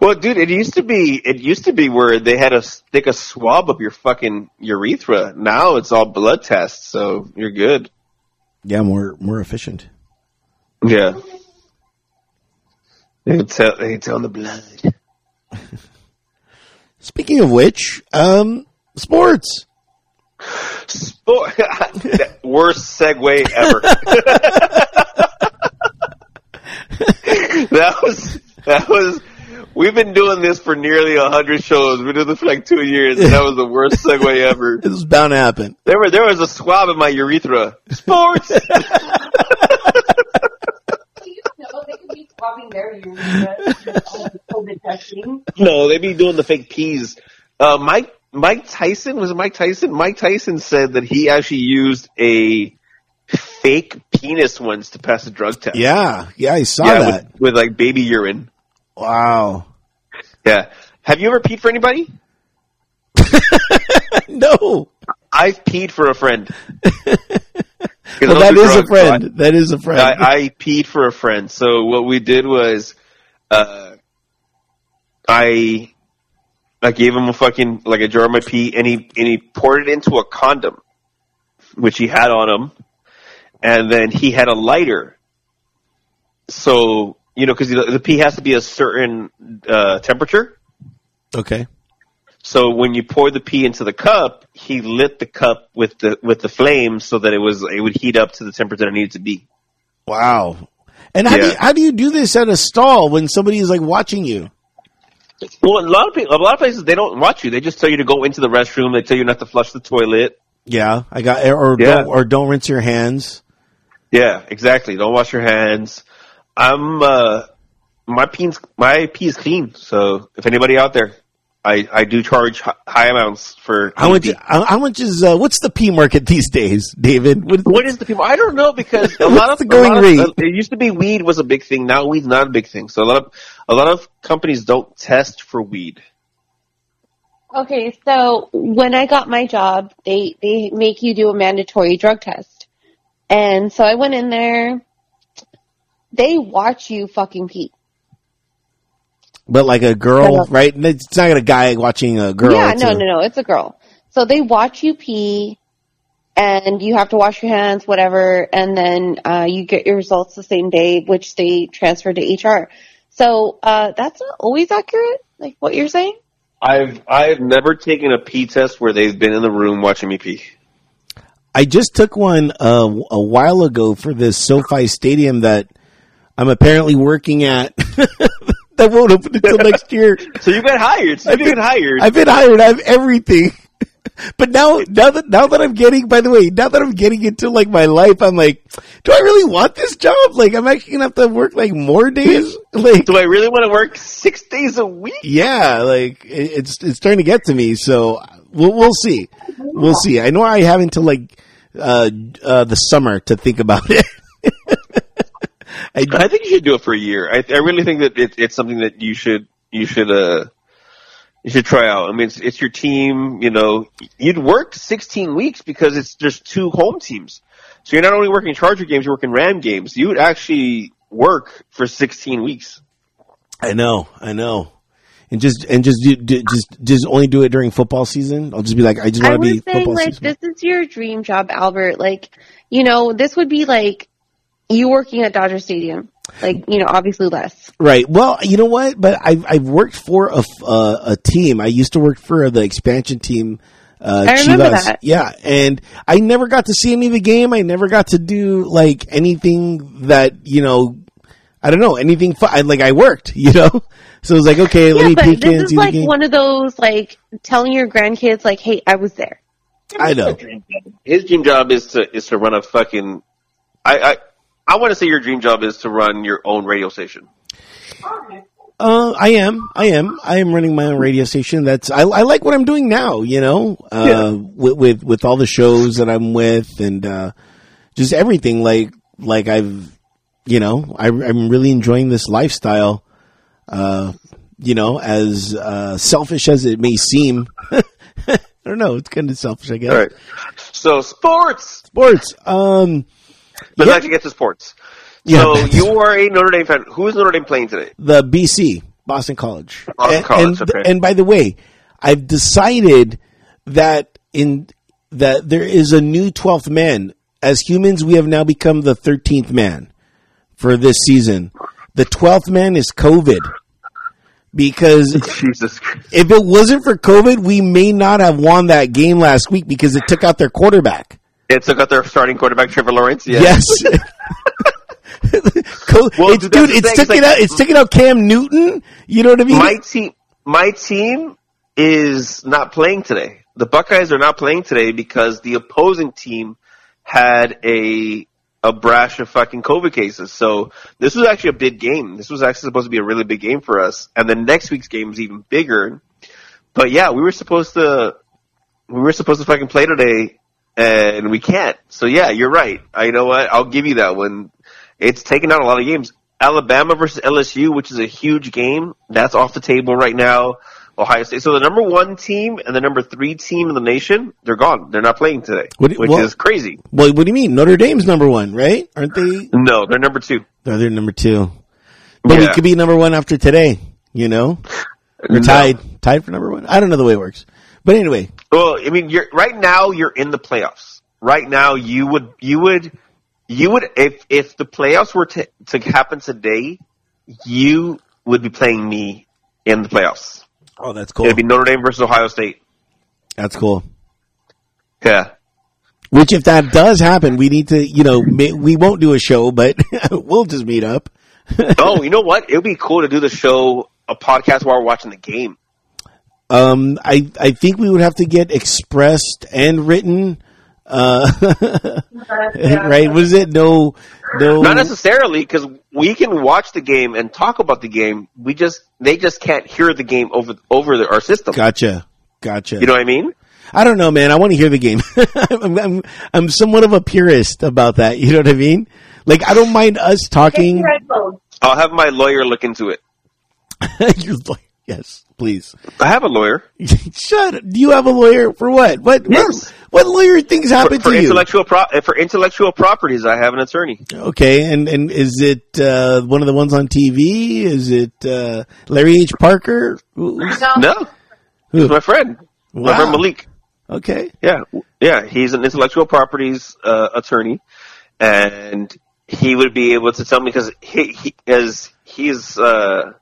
Speaker 2: Well, dude, it used to be it used to be where they had to stick a swab up your fucking urethra. Now it's all blood tests, so you're good.
Speaker 1: Yeah, more more efficient.
Speaker 2: Yeah. They can tell they can tell the blood.
Speaker 1: Speaking of which, um, sports.
Speaker 2: Sport. Worst segue ever. that was that was. We've been doing this for nearly a hundred shows. We've been doing this for like two years, and that was the worst segue ever.
Speaker 1: it was bound to happen.
Speaker 2: There were there was a swab in my urethra. Sports.
Speaker 4: Do you know they could be swabbing their urine COVID testing?
Speaker 2: no, they be doing the fake peas. Uh, Mike Mike Tyson was it Mike Tyson? Mike Tyson said that he actually used a fake penis once to pass a drug test.
Speaker 1: Yeah, yeah, I saw
Speaker 2: Yeah,
Speaker 1: that.
Speaker 2: with, with like baby urine.
Speaker 1: Wow.
Speaker 2: Yeah. Have you ever peed for anybody?
Speaker 1: No,
Speaker 2: I've peed for a friend. I
Speaker 1: well, that is a
Speaker 2: drugs, so I-
Speaker 1: friend. That is a friend.
Speaker 2: I, I peed for a friend. So what we did was, uh, I, I gave him a fucking like a jar of my pee, and he and he poured it into a condom, which he had on him, and then he had a lighter. So you know, because the, the pee has to be a certain uh, temperature.
Speaker 1: Okay.
Speaker 2: So when you pour the pee into the cup, he lit the cup with the with the flame so that it was it would heat up to the temperature that it needed to be.
Speaker 1: Wow. And how do you, how do you do this at a stall when somebody is like watching you?
Speaker 2: Well, a lot of people, a lot of places they don't watch you. They just tell you to go into the restroom. They tell you not to flush the toilet.
Speaker 1: Yeah, I got or
Speaker 2: Yeah.
Speaker 1: don't or don't rinse your hands.
Speaker 2: Yeah, exactly. Don't wash your hands. I'm uh my pee's my pee is clean. So if anybody out there, I I do charge high amounts for
Speaker 1: How much?
Speaker 2: pee.
Speaker 1: How, how much is uh, what's the P market these days, David? What,
Speaker 2: What is the people? I don't know because a lot of
Speaker 1: the going
Speaker 2: a lot of- it used to be weed was a big thing. Now weed's not a big thing. So a lot of a lot of companies don't test for weed.
Speaker 3: Okay, so when I got my job, they they make you do a mandatory drug test, and so I went in there. They watch you fucking pee.
Speaker 1: But like a girl,
Speaker 3: Yeah.
Speaker 1: right? It's not a guy watching a girl.
Speaker 3: yeah, no,
Speaker 1: a-
Speaker 3: no, no, it's a girl. So they watch you pee, and you have to wash your hands, whatever, and then uh, you get your results the same day, which they transfer to HR. So uh, that's not always accurate, like what you're saying.
Speaker 2: I've I've never taken a pee test where they've been in the room watching me pee.
Speaker 1: I just took one uh, a while ago for this SoFi Stadium that I'm apparently working at. that won't open until next year.
Speaker 2: So you got hired. So you been, hired.
Speaker 1: I've been hired. I have everything. But now, now that now that I'm getting, by the way, now that I'm getting into like my life, I'm like, do I really want this job? Like, I'm actually gonna have to work like more days. Like,
Speaker 2: Do I really want to work six days a week?
Speaker 1: yeah, like it- it's it's starting to get to me. So we'll we'll see, we'll see. I know I have until like uh uh the summer to think about it. I,
Speaker 2: I think you should do it for a year. I, I really think that it, it's something that you should you should uh you should try out. I mean, it's, it's your team. You know, you'd worked 16 weeks because it's just two home teams. So you're not only working Charger games, you're working Ram games. You would actually work for 16 weeks.
Speaker 1: I know, I know. And just and just do, do, just just only do it during football season. I'll just be like, I just want to
Speaker 3: was
Speaker 1: be
Speaker 3: saying,
Speaker 1: football
Speaker 3: like,
Speaker 1: season.
Speaker 3: this is your dream job, Albert. Like, you know, this would be like you working at Dodger Stadium. Like, you know, obviously less.
Speaker 1: Right. Well, you know what? But I've I've worked for a f- uh, a team. I used to work for the expansion team. Uh,
Speaker 3: I remember
Speaker 1: Chivas.
Speaker 3: that.
Speaker 1: Yeah, and I never got to see any of the game. I never got to do like anything that you know. I don't know anything. Fu- I, like I worked, you know. So it was like, okay, let
Speaker 3: Yeah,
Speaker 1: me
Speaker 3: but
Speaker 1: peek
Speaker 3: this is like one of those like telling your grandkids, like, "Hey, I was there."
Speaker 1: I know.
Speaker 2: His dream job is to is to run a fucking. I I, I want to say your dream job is to run your own radio station.
Speaker 1: Uh, I am. I am. I am running my own radio station. That's I, I like what I'm doing now. You know, uh,
Speaker 2: Yeah.
Speaker 1: with, with with all the shows that I'm with and uh, just everything. Like like I've, you know, I, I'm really enjoying this lifestyle. Uh, you know, as uh, selfish as it may seem. I don't know. It's kind of selfish, I guess.
Speaker 2: All right. So sports.
Speaker 1: Sports. Um,
Speaker 2: Let's
Speaker 1: Yeah.
Speaker 2: actually get to sports. So you are a Notre Dame fan. Who is Notre Dame playing today?
Speaker 1: the BC Boston College.
Speaker 2: Boston
Speaker 1: and,
Speaker 2: College,
Speaker 1: and,
Speaker 2: okay.
Speaker 1: and by the way, I've decided that in that there is a new twelfth man. As humans, we have now become the thirteenth man for this season. The twelfth man is COVID. Because. If it wasn't for COVID, we may not have won that game last week because it took out their quarterback.
Speaker 2: It took out their starting quarterback Trevor Lawrence. Yeah.
Speaker 1: Yes. Co-
Speaker 2: Well,
Speaker 1: it's,
Speaker 2: dude,
Speaker 1: dude, it's
Speaker 2: thing,
Speaker 1: taking
Speaker 2: it's like-
Speaker 1: out. It's taking out Cam Newton. You know what I mean?
Speaker 2: My team. My team is not playing today. The Buckeyes are not playing today because the opposing team had a a brash of fucking COVID cases. So this was actually a big game. This was actually supposed to be a really big game for us. And then next week's game is even bigger. But yeah, we were supposed to we were supposed to fucking play today and we can't. So yeah, you're right. I you know what? I'll give you that one. It's taken out a lot of games. Alabama versus LSU, which is a huge game, that's off the table right now. Ohio State. So the number one team and the number three team in the nation, they're gone. They're not playing today,
Speaker 1: What
Speaker 2: which
Speaker 1: well-
Speaker 2: is crazy.
Speaker 1: Well, what do you mean? Notre Dame's number one, right? Aren't they?
Speaker 2: No, they're number two.
Speaker 1: No, they're number two. But we could be number one after today, you know? Or
Speaker 2: No.
Speaker 1: tied. Tied for number one? I don't know the way it works. But anyway,
Speaker 2: Well, I mean, you're right now. You're in the playoffs. Right now, you would you would you would if if the playoffs were to to happen today, you would be playing me in the playoffs.
Speaker 1: Oh, that's cool.
Speaker 2: It'd be Notre Dame versus Ohio State.
Speaker 1: That's cool.
Speaker 2: Yeah.
Speaker 1: Which, if that does happen, we need to, you know, we won't do a show, but we'll just meet up.
Speaker 2: oh, you know what? It would be cool to do the show, a podcast while we're watching the game.
Speaker 1: Um, I I think we would have to get expressed and written. Uh, right? What is it? No, no.
Speaker 2: Not necessarily because we can watch the game and talk about the game. We just they just can't hear the game over over the, our system.
Speaker 1: Gotcha, gotcha.
Speaker 2: You know what I mean?
Speaker 1: I don't know, man. I want to hear the game. I'm, I'm I'm somewhat of a purist about that. You know what I mean? Like I don't mind us talking.
Speaker 2: I'll have my lawyer look into it.
Speaker 1: You're like, yes, please.
Speaker 2: I have a lawyer
Speaker 1: Shut. up. Do you have a lawyer for what? What?
Speaker 2: Yes.
Speaker 1: What, what lawyer things happen
Speaker 2: for
Speaker 1: to you?
Speaker 2: intellectual pro- uh, for intellectual properties. I have an attorney.
Speaker 1: Okay, and and is it uh, one of the ones on TV? Is it uh, Larry H. Parker? Who- who's-
Speaker 2: No, he's my friend. My
Speaker 1: Wow.
Speaker 2: friend Malik.
Speaker 1: Okay,
Speaker 2: Yeah, yeah, he's an intellectual properties uh, attorney, and he would be able to tell me because he, he as he's uh,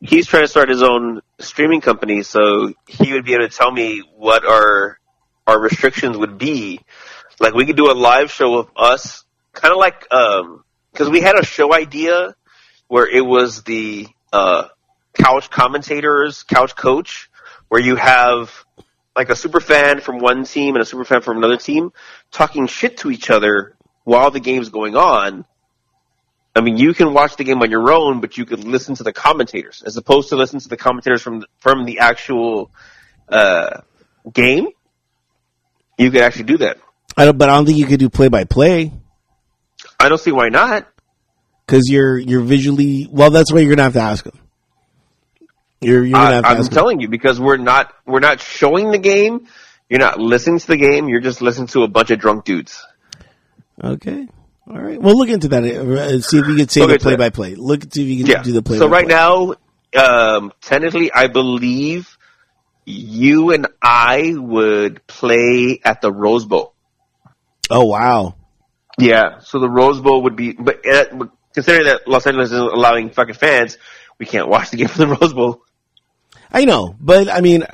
Speaker 2: he's trying to start his own streaming company, so he would be able to tell me what our our restrictions would be. Like we could do a live show of us, kind of like because we had a show idea where it was the uh, couch commentators, couch coach, where you have like a super fan from one team and a super fan from another team talking shit to each other while the game's going on. I mean, you can watch the game on your own, but you could listen to the commentators as opposed to listen to the commentators from from the actual uh, game. You could actually do that.
Speaker 1: I don't, but I don't think you could do play by play
Speaker 2: I don't see why not.
Speaker 1: because you're you're visually. Well, that's why you're gonna have to ask them. You're you're gonna
Speaker 2: I,
Speaker 1: have to
Speaker 2: I'm
Speaker 1: ask
Speaker 2: telling you because we're not we're not showing the game. You're not listening to the game. You're just listening to a bunch of drunk dudes.
Speaker 1: Okay, all right. Well, look into that. Uh, see if you can
Speaker 2: Look
Speaker 1: the play by play. Look to see if you can
Speaker 2: Yeah.
Speaker 1: do the play. By play.
Speaker 2: So right now, um, technically, I believe you and I would play at the Rose Bowl.
Speaker 1: Oh wow.
Speaker 2: Yeah. So the Rose Bowl would be, but uh, considering that Los Angeles isn't allowing fucking fans, we can't watch the game from the Rose Bowl.
Speaker 1: I know, but I mean,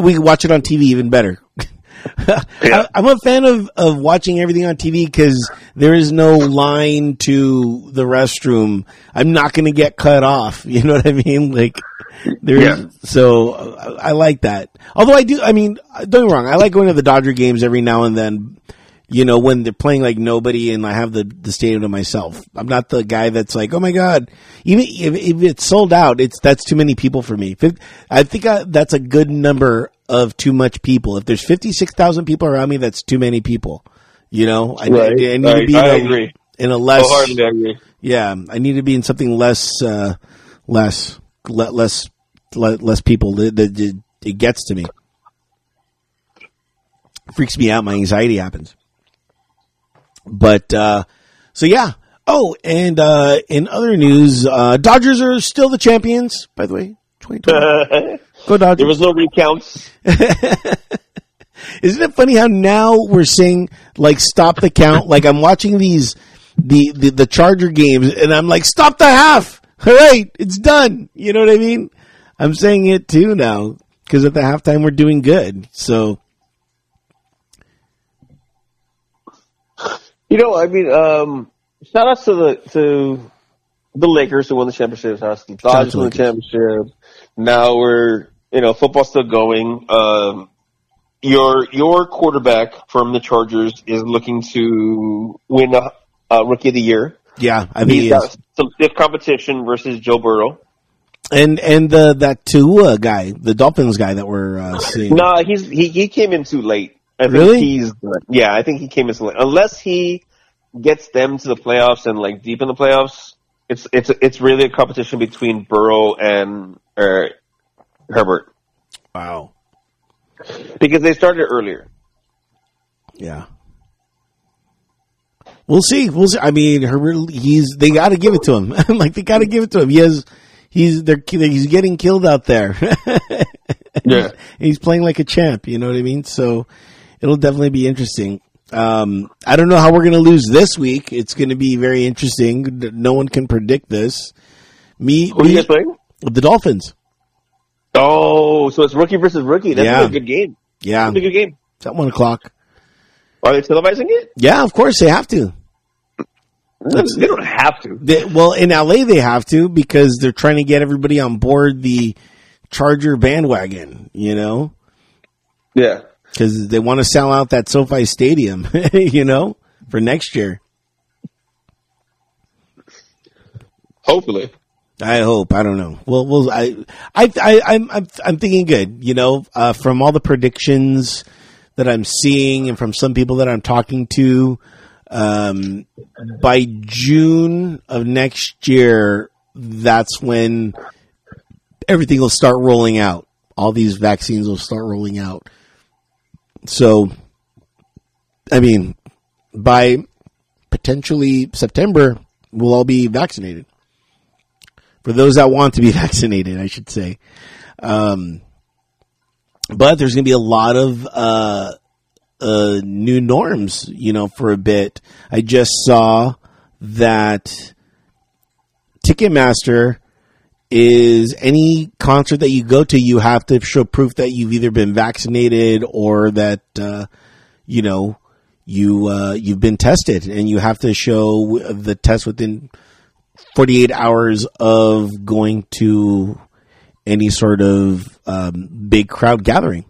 Speaker 1: we can watch it on TV even better.
Speaker 2: Yeah.
Speaker 1: I, I'm a fan of, of watching everything on TV because there is no line to the restroom. I'm not going to get cut off. You know what I mean? Like, there's,
Speaker 2: Yeah.
Speaker 1: so uh, I like that. Although I do, I mean, don't get me wrong. I like going to the Dodger games every now and then. You know, when they're playing like nobody and I have the, the stadium to myself. I'm not the guy that's like, oh my God, even if, if it's sold out, it's, that's too many people for me. I think I, that's a good number of too much people. If there's 56,000 people around me, that's too many people. You know, I,
Speaker 2: Right.
Speaker 1: I, I need to
Speaker 2: Right.
Speaker 1: be in
Speaker 2: I
Speaker 1: a,
Speaker 2: agree.
Speaker 1: in a less,
Speaker 2: agree.
Speaker 1: yeah, I need to be in something less, uh, less, le- less, le- less people. That, it, it gets to me. Freaks me out. My anxiety happens. But, uh, so yeah. Oh, and, uh, in other news, uh, Dodgers are still the champions, by the way. 2020. Go Dodgers.
Speaker 2: there was no recounts.
Speaker 1: Isn't it funny how now we're saying like stop the count? like I'm watching these the, the the Charger games and I'm like stop the half. All right, it's done. You know what I mean? I'm saying it too now because at the halftime we're doing good. So
Speaker 2: You know, I mean, um, shout outs to the to the Lakers who won the championship. Shout outs to the Dodgers who won the championship. Now we're you know football's still going. Um, your your quarterback from the Chargers is looking to win a, a rookie of the year.
Speaker 1: yeah, I mean,
Speaker 2: He's
Speaker 1: he
Speaker 2: got some stiff competition versus Joe Burrow.
Speaker 1: And and the that Tua guy, the Dolphins guy that we're uh, seeing.
Speaker 2: No, he's he, he came in too late. I think
Speaker 1: Really?
Speaker 2: He's yeah, I think he came in too late. Unless he gets them to the playoffs and like deep in the playoffs, it's it's it's really a competition between Burrow and uh, Herbert
Speaker 1: Wow.
Speaker 2: because they started earlier.
Speaker 1: Yeah. We'll see. We'll see. I mean, Herbert, he's they got to give it to him. like they got to give it to him. He has, he's they're he's getting killed out there.
Speaker 2: Yeah.
Speaker 1: he's playing like a champ. You know what I mean? So it'll definitely be interesting. Um, I don't know how we're going to lose this week. It's going to be very interesting. No one can predict this. Me,
Speaker 2: Who are you guys playing?
Speaker 1: the Dolphins.
Speaker 2: Oh, so it's rookie versus rookie. That's
Speaker 1: Yeah.
Speaker 2: a good game.
Speaker 1: Yeah,
Speaker 2: That's a good game.
Speaker 1: it's at one o'clock.
Speaker 2: Are they televising it?
Speaker 1: Yeah, of course they have to. That's-
Speaker 2: they don't have to.
Speaker 1: They, well, in LA they have to because they're trying to get everybody on board the Charger bandwagon. You know,
Speaker 2: Yeah.
Speaker 1: because they want to sell out that SoFi Stadium. you know, for next year.
Speaker 2: Hopefully.
Speaker 1: I hope. I don't know. Well, well, I, I, I, I'm, I'm, I'm thinking good. You know, uh, from all the predictions that I'm seeing and from some people that I'm talking to, um, by June of next year, that's when everything will start rolling out. All these vaccines will start rolling out. So, I mean, by potentially September, we'll all be vaccinated for those that want to be vaccinated, I should say. Um, but there's going to be a lot of uh, uh, new norms, you know, for a bit. I just saw that Ticketmaster is any concert that you go to, you have to show proof that you've either been vaccinated or that uh, you know you uh, you've been tested, and you have to show the test within 48 hours of going to any sort of um, big crowd gathering.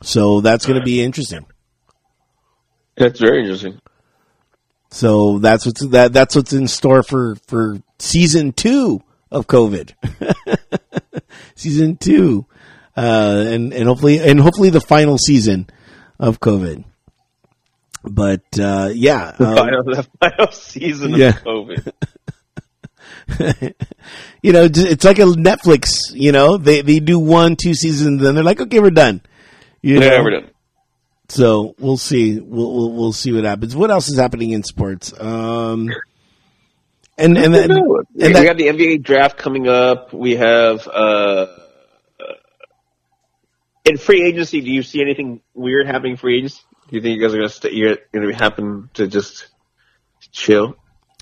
Speaker 1: So that's going to be interesting.
Speaker 2: That's very interesting.
Speaker 1: So that's what's that that's what's in store for for season two of COVID. season two, uh, and and hopefully and hopefully the final season of COVID. But uh, yeah,
Speaker 2: The
Speaker 1: um,
Speaker 2: final, the final season of. COVID.
Speaker 1: you know, it's like a Netflix. You know, they they do one, two seasons, then they're like, okay, we're done. You
Speaker 2: Yeah,
Speaker 1: know?
Speaker 2: we're done.
Speaker 1: So we'll see. We'll, we'll we'll see what happens. What else is happening in sports? Um, and and then,
Speaker 2: we
Speaker 1: and that,
Speaker 2: got the NBA draft coming up. We have uh, uh, in free agency. Do you see anything weird happening in free agency? You think you guys are gonna stay? You're gonna happen to just chill?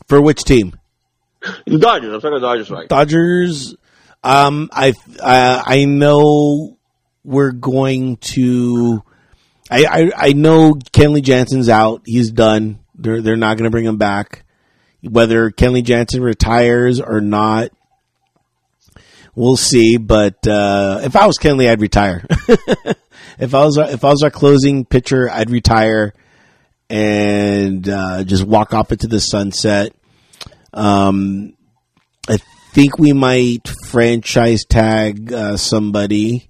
Speaker 1: for which team?
Speaker 2: The Dodgers. I'm talking about Dodgers. Right?
Speaker 1: Dodgers. Um, I I I know we're going to. I I, I know Kenley Jansen's out. He's done. They're they're not going to bring him back. Whether Kenley Jansen retires or not, we'll see. But uh, if I was Kenley, I'd retire. if I was if I was our closing pitcher, I'd retire and uh, just walk off into the sunset. Um, I think we might franchise tag uh, somebody.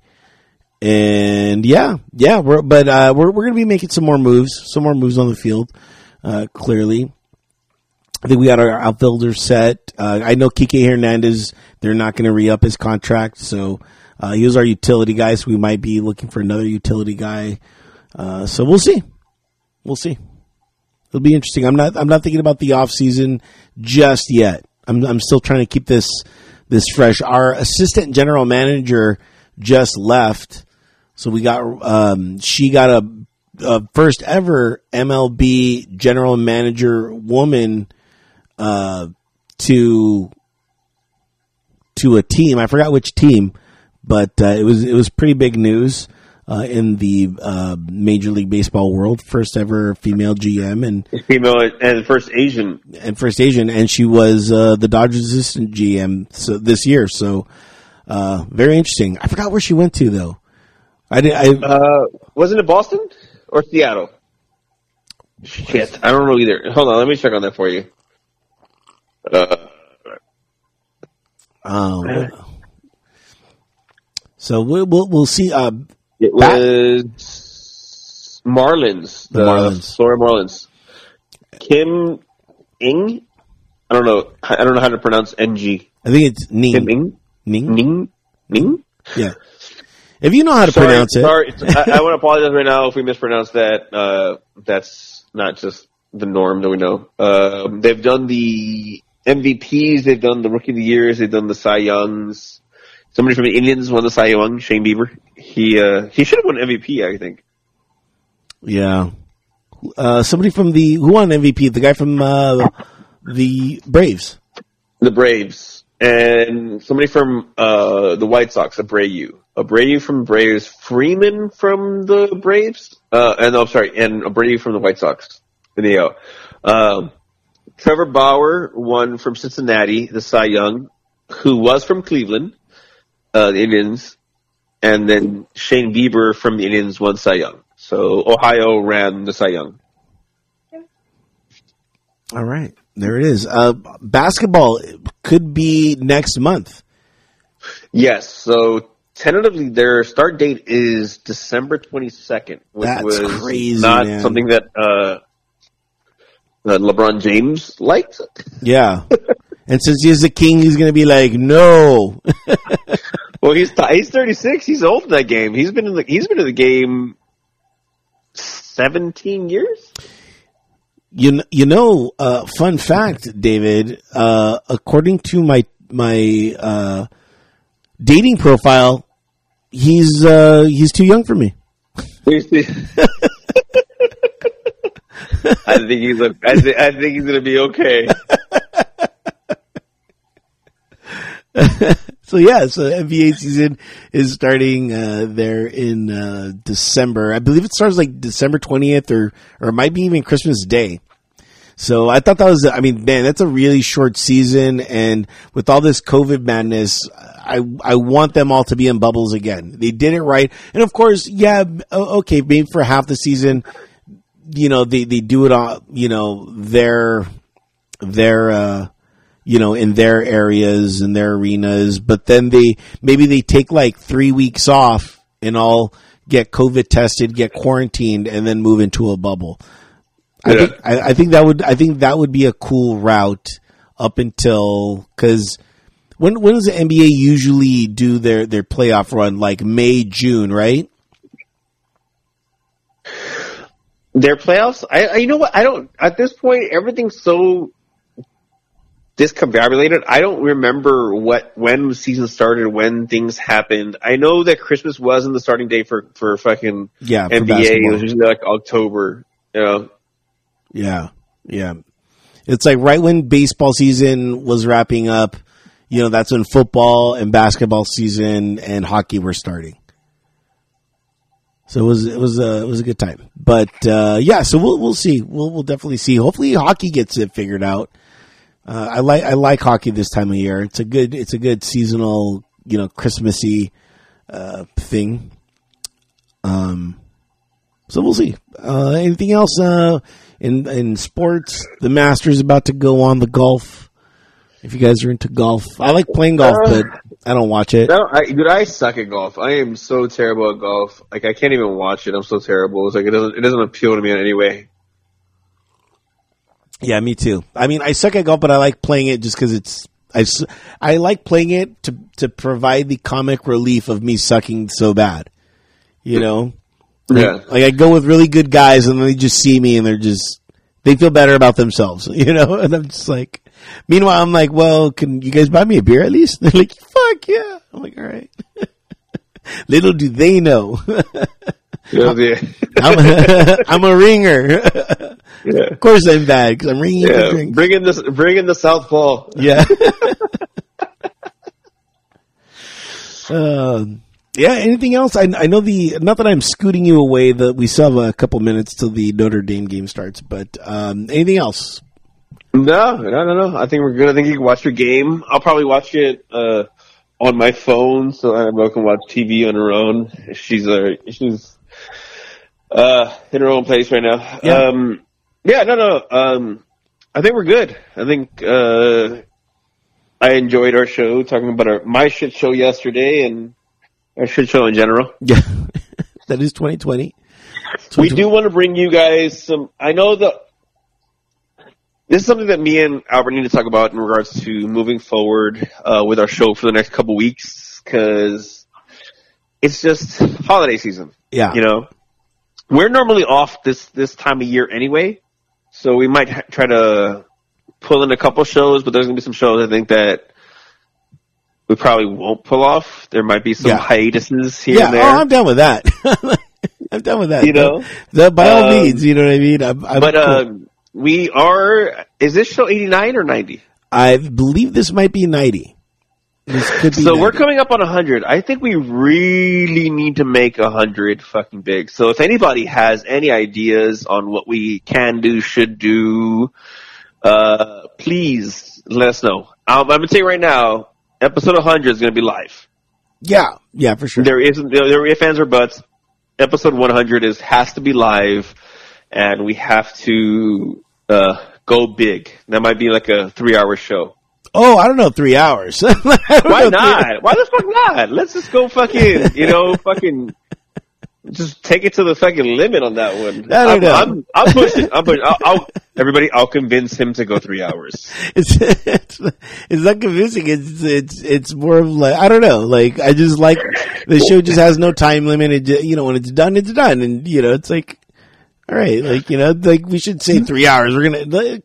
Speaker 1: And yeah, yeah, we're, but uh, we're we're gonna be making some more moves, some more moves on the field. Uh, clearly, I think we got our outfielder set. Uh, I know Kike Hernandez; they're not going to re up his contract, so uh, he was our utility guy. So we might be looking for another utility guy. Uh, so we'll see, we'll see. It'll be interesting. I'm not I'm not thinking about the off season just yet. I'm I'm still trying to keep this this fresh. Our assistant general manager just left, so we got um, she got a, a first ever MLB general manager woman uh, to to a team. I forgot which team, but uh, it was it was pretty big news uh, in the uh, Major League Baseball world. First ever female GM and
Speaker 2: Female and first Asian.
Speaker 1: and first Asian, and she was uh, the Dodgers assistant GM so, this year. So uh, very interesting. I forgot where she went to though. I did. I
Speaker 2: Uh, wasn't it Boston or Seattle? Shit, I don't know either. Hold on, let me check on that for you. Uh,
Speaker 1: um, so we'll we'll, we'll see. Uh,
Speaker 2: it
Speaker 1: Bat-
Speaker 2: was Marlins, the,
Speaker 1: The Marlins.
Speaker 2: Florida Marlins. Kim Ing. I don't know. I don't know how to pronounce NG.
Speaker 1: I think it's
Speaker 2: Kim
Speaker 1: Ning.
Speaker 2: Ing.
Speaker 1: Ning.
Speaker 2: Ning. Ning.
Speaker 1: Yeah. If you know how to
Speaker 2: Sorry,
Speaker 1: pronounce it,
Speaker 2: Sorry, I, I want to apologize right now if we mispronounce that. Uh, that's not just the norm that we know. Um, they've done the MVPs, they've done the Rookie of the Years, they've done the Cy Youngs. Somebody from the Indians won the Cy Young, Shane Bieber. He uh, he should have won MVP, I think.
Speaker 1: Yeah. Uh, somebody from the who won MVP? The guy from uh, the Braves.
Speaker 2: The Braves and somebody from uh, the White Sox, Abreu. Abreu from Braves, Freeman from the Braves, uh, and I'm sorry, and Abreu from the White Sox in the AL. Um, Trevor Bauer won from Cincinnati, the Cy Young, who was from Cleveland, uh, the Indians, and then Shane Bieber from the Indians won Cy Young. So Ohio ran the Cy Young.
Speaker 1: All right, there it is. Uh, basketball could be next month.
Speaker 2: Yes. So tentatively, their start date is December 22nd, which
Speaker 1: That's
Speaker 2: was
Speaker 1: crazy,
Speaker 2: not
Speaker 1: man.
Speaker 2: something that uh, that LeBron James liked.
Speaker 1: Yeah. and since he's the king, he's going to be like, no.
Speaker 2: Well, he's he's 36. He's old in that game. He's been in the he's been in the game 17 years.
Speaker 1: You kn- you know, uh, fun fact, David. Uh, according to my my uh, dating profile, he's uh, he's too young for me.
Speaker 2: I think he's a, I, th- I think he's gonna be okay.
Speaker 1: So yeah, so NBA season is starting uh, there in uh, December. I believe it starts like December twentieth, or or it might be even Christmas Day. So I thought that was, I mean, man, that's a really short season, and with all this COVID madness, I I want them all to be in bubbles again. They did it right, and of course, yeah, okay, maybe for half the season, you know, they they do it on, you know, their their uh you know, in their areas and their arenas, but then they maybe they take like three weeks off and all get COVID tested, get quarantined, and then move into a bubble. I think I, I think that would I think that would be a cool route up until because when when does the NBA usually do their their playoff run? Like May June, right?
Speaker 2: Their playoffs. I, I you know what? I don't at this point. Everything's so discombobulated. I don't remember what when the season started, when things happened. I know that Christmas wasn't the starting day for for fucking
Speaker 1: Yeah,
Speaker 2: NBA. It was usually like October. You know.
Speaker 1: Yeah, yeah. It's like right when baseball season was wrapping up, you know, that's when football and basketball season and hockey were starting. So it was it was a it was a good time, but uh, yeah. So we'll we'll see. We'll we'll definitely see. Hopefully, hockey gets it figured out. Uh, I like I like hockey this time of year. It's a good it's a good seasonal you know Christmassy uh, thing. Um, so we'll see. Uh, anything else uh, in in sports? The Masters is about to go on the golf. If you guys are into golf, I like playing golf, but I don't watch it.
Speaker 2: No, I, dude, I suck at golf. I am so terrible at golf. Like I can't even watch it. I'm so terrible. It's like it doesn't it doesn't appeal to me in any way.
Speaker 1: Yeah, me too. I mean, I suck at golf, but I like playing it just because it's. I, I like playing it to to provide the comic relief of me sucking so bad. You know,
Speaker 2: Yeah.
Speaker 1: like I go with really good guys, and they just see me, and they're just they feel better about themselves. You know, and I'm just like. Meanwhile, I'm like, well, can you guys buy me a beer at least? They're like, fuck yeah. I'm like, all right. Little do they know. I'm a, I'm a ringer.
Speaker 2: yeah.
Speaker 1: of course, I'm bad because I'm ringing
Speaker 2: Yeah,
Speaker 1: drinks.
Speaker 2: bring in this, bring in the Southpaw.
Speaker 1: Yeah. um, yeah. Anything else? I, I know the not that I'm scooting you away. That we still have a couple minutes till the Notre Dame game starts. But um, anything else?
Speaker 2: No, no, no, no. I think we're good. I think you can watch your game. I'll probably watch it uh, on my phone, so Annabelle can watch TV on her own. She's uh, she's uh, in her own place right now.
Speaker 1: Yeah.
Speaker 2: Um, yeah, no, no. Um, I think we're good. I think uh, I enjoyed our show talking about our my shit show yesterday and our shit show in general.
Speaker 1: Yeah, that is 2020.
Speaker 2: we do want to bring you guys some. I know that this is something that me and Albert need to talk about in regards to moving forward uh, with our show for the next couple weeks because it's just holiday season.
Speaker 1: Yeah,
Speaker 2: You know, we're normally off this this time of year anyway, so we might ha- try to pull in a couple shows, but there's gonna be some shows I think that. We probably won't pull off. There might be some
Speaker 1: Yeah.
Speaker 2: hiatuses here
Speaker 1: yeah.
Speaker 2: and
Speaker 1: Oh,
Speaker 2: there.
Speaker 1: I'm down with that. I'm done with that.
Speaker 2: You know?
Speaker 1: The, by all
Speaker 2: Um,
Speaker 1: means, you know what I mean. I'm, I'm
Speaker 2: But
Speaker 1: cool.
Speaker 2: um, we are. Is this show eighty nine or ninety?
Speaker 1: I believe this might be ninety. This could be.
Speaker 2: So we're coming up on hundred. I think we really need to make hundred fucking big. So if anybody has any ideas on what we can do, should do, uh, please let us know. Um, I'm gonna tell you right now, episode hundred is gonna be live.
Speaker 1: Yeah, yeah, for sure.
Speaker 2: There isn't there, there are ifs ands or buts. Episode 100 is has to be live, and we have to uh, go big. That might be like a three hour show.
Speaker 1: Oh, I don't know, three hours.
Speaker 2: Why not? Why the fuck not? Let's just go fucking, you know, fucking, just take it to the fucking limit on that one.
Speaker 1: I don't
Speaker 2: I'm,
Speaker 1: know.
Speaker 2: I'm, I'm pushing. I'm pushing. I'll, I'll, everybody, I'll convince him to go three hours.
Speaker 1: It's, it's it's not convincing. It's it's it's more of like I don't know. Like I just like the show just has no time limit. It you know when it's done, it's done, and you know it's like all right. Like you know, like we should say three hours. We're gonna. Like,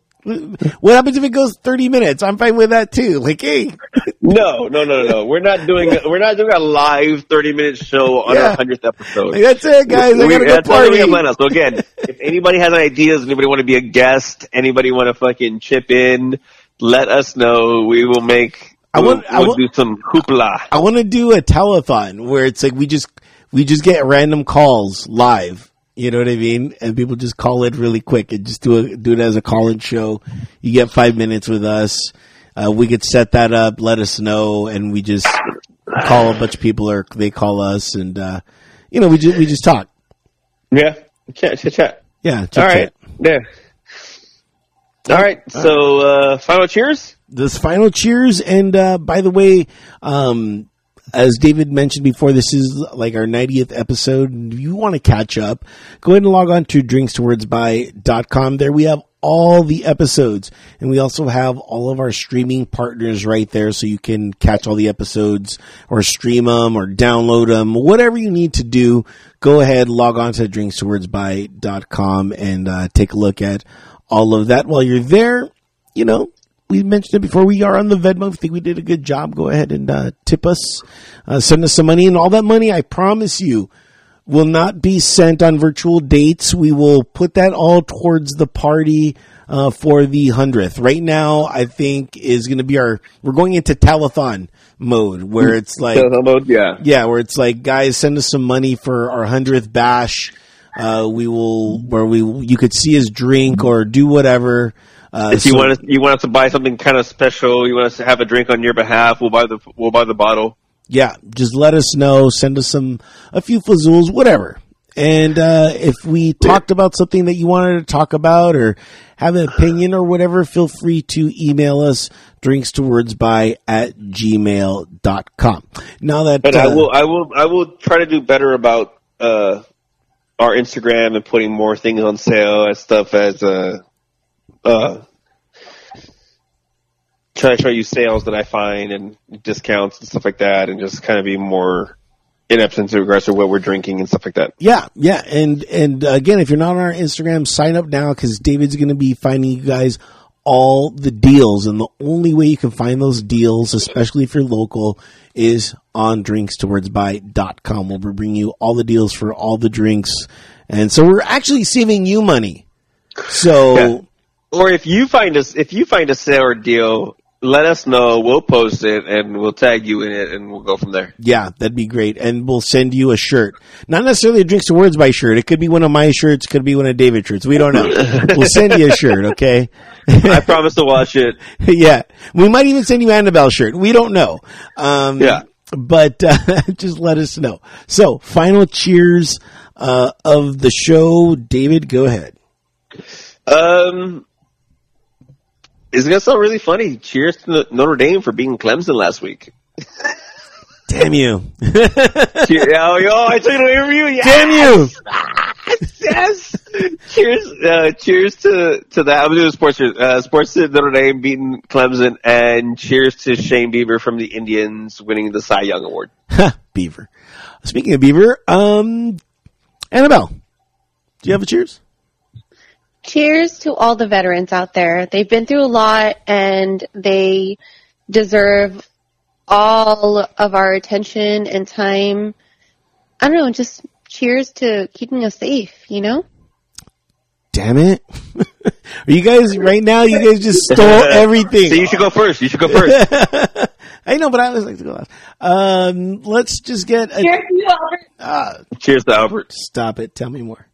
Speaker 1: what happens if it goes thirty minutes? I'm fine with that too. Like hey,
Speaker 2: No, no, no, no. We're not doing. We're not doing a live thirty minute show on
Speaker 1: Yeah.
Speaker 2: our hundredth episode.
Speaker 1: like, that's it, guys. I
Speaker 2: We-
Speaker 1: gotta go
Speaker 2: that's all we
Speaker 1: party.
Speaker 2: have planned out. So again, if anybody has ideas, anybody want to be a guest, anybody want to fucking chip in, let us know. We will make.
Speaker 1: I
Speaker 2: we'll,
Speaker 1: want- I
Speaker 2: we'll do some hoopla.
Speaker 1: I want to do a telethon where it's like we just we just get random calls live. You know what I mean? And people just call it really quick and just do it do it as a call-in show. You get five minutes with us. Uh, we could set that up. Let us know, and we just call a bunch of people, or they call us, and uh, you know we just we just talk.
Speaker 2: Yeah, chat, chat, chat.
Speaker 1: Yeah. chit
Speaker 2: All right,
Speaker 1: chat.
Speaker 2: yeah. All right. So, uh, final cheers.
Speaker 1: this final cheers. And uh, by the way, um, as David mentioned before, this is like our 90th episode. If you want to catch up, go ahead and log on to drinkstowardsby.com. There we have all the episodes. And we also have all of our streaming partners right there so you can catch all the episodes or stream them or download them. Whatever you need to do, go ahead, log on to drinkstowardsby.com and uh, take a look at all of that while you're there. You know, we mentioned it before. We are on the Venmo. If you think we did a good job, go ahead and uh, tip us, uh, send us some money, and all that money, I promise you, will not be sent on virtual dates. We will put that all towards the party uh, for the hundredth. Right now, I think is going to be our. We're going into telethon mode where it's like
Speaker 2: yeah.
Speaker 1: yeah, where it's like, guys, send us some money for our hundredth bash. Uh, we will, where we, you could see us drink or do whatever. Uh,
Speaker 2: If you
Speaker 1: so-
Speaker 2: want us, you want us to buy something kind of special, you want us to have a drink on your behalf, we'll buy the we'll buy the bottle.
Speaker 1: yeah, just let us know. Send us some, a few fazools, whatever. And, uh, if we talked about something that you wanted to talk about or have an opinion or whatever, feel free to email us drinks to words by at gmail.com. Now that,
Speaker 2: But I
Speaker 1: uh,
Speaker 2: will I will I will try to do better about uh our Instagram and putting more things on sale and stuff as uh uh try to show you sales that I find and discounts and stuff like that and just kind of be more in regards to what we're drinking and stuff like that.
Speaker 1: Yeah, yeah, and and again, if you're not on our Instagram, sign up now because David's going to be finding you guys all the deals, and the only way you can find those deals, especially if you're local, is on drinkstowardsby.com. We'll be bringing you all the deals for all the drinks, and so we're actually saving you money. So
Speaker 2: Yeah. Or if you find us if you find a sale or deal, let us know. We'll post it and we'll tag you in it and we'll go from there.
Speaker 1: Yeah, that'd be great. And we'll send you a shirt. Not necessarily a Drinks to Words by shirt. It could be one of my shirts, could be one of David's shirts. We don't know. we'll send you a shirt, okay?
Speaker 2: I promise to watch it.
Speaker 1: yeah. We might even send you Annabelle shirt. We don't know. Um,
Speaker 2: Yeah.
Speaker 1: But uh, just let us know. So, final cheers uh, of the show. David, go ahead.
Speaker 2: Um, it's gonna sound really funny. Cheers to Notre Dame for beating Clemson last week.
Speaker 1: Damn you.
Speaker 2: Cheer- oh, yo, I took it away from you. Yes!
Speaker 1: Damn you.
Speaker 2: yes. cheers, uh, cheers to to that. I'm doing sports. Uh, sports to Notre Dame beating Clemson, and cheers to Shane Bieber from the Indians winning the Cy Young Award.
Speaker 1: Beaver. Speaking of Beaver, um, Annabelle, do you have a cheers?
Speaker 3: Cheers to all the veterans out there. They've been through a lot and they deserve all of our attention and time. I don't know, just cheers to keeping us safe. You know.
Speaker 1: Damn it! Are you guys right now? You guys just stole everything.
Speaker 2: So you should go first. You should go first.
Speaker 1: I know, but I always like to go last. Um, let's just get a.
Speaker 4: Cheers to you, Albert.
Speaker 1: Uh,
Speaker 2: Cheers to Albert.
Speaker 1: stop it. Tell me more.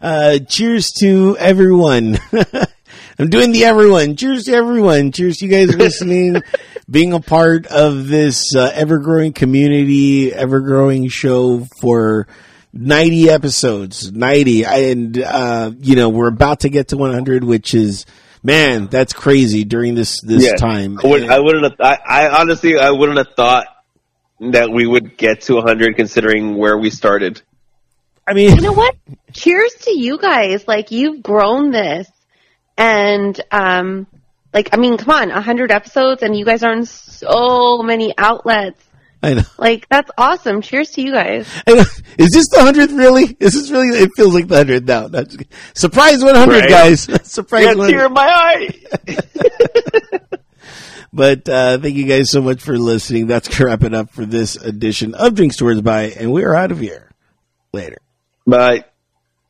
Speaker 1: Uh, cheers to everyone. I'm doing the everyone. Cheers to everyone. Cheers to you guys listening, being a part of this uh, ever growing community, ever growing show for 90 episodes. 90. And, uh, you know, we're about to get to 100, which is, man, that's crazy during this, this
Speaker 2: Yeah.
Speaker 1: time.
Speaker 2: I, would, I wouldn't have. I, I honestly, I wouldn't have thought that we would get to 100 considering where we started.
Speaker 1: I mean,
Speaker 3: You know what? Cheers to you guys. Like you've grown this, and um, like I mean, come on, a hundred episodes, and you guys are on so many outlets.
Speaker 1: I know.
Speaker 3: Like that's awesome. Cheers to you guys.
Speaker 1: Is this the hundredth? Really? Is this really? It feels like the hundredth now. No. Surprise one hundred,
Speaker 2: Right.
Speaker 1: guys! Surprise
Speaker 2: Yeah,
Speaker 1: one
Speaker 2: tear in my eye.
Speaker 1: But uh, thank you guys so much for listening. That's gonna wrap it up for this edition of Drinks Towards By, and we are out of here. Later.
Speaker 2: Bye.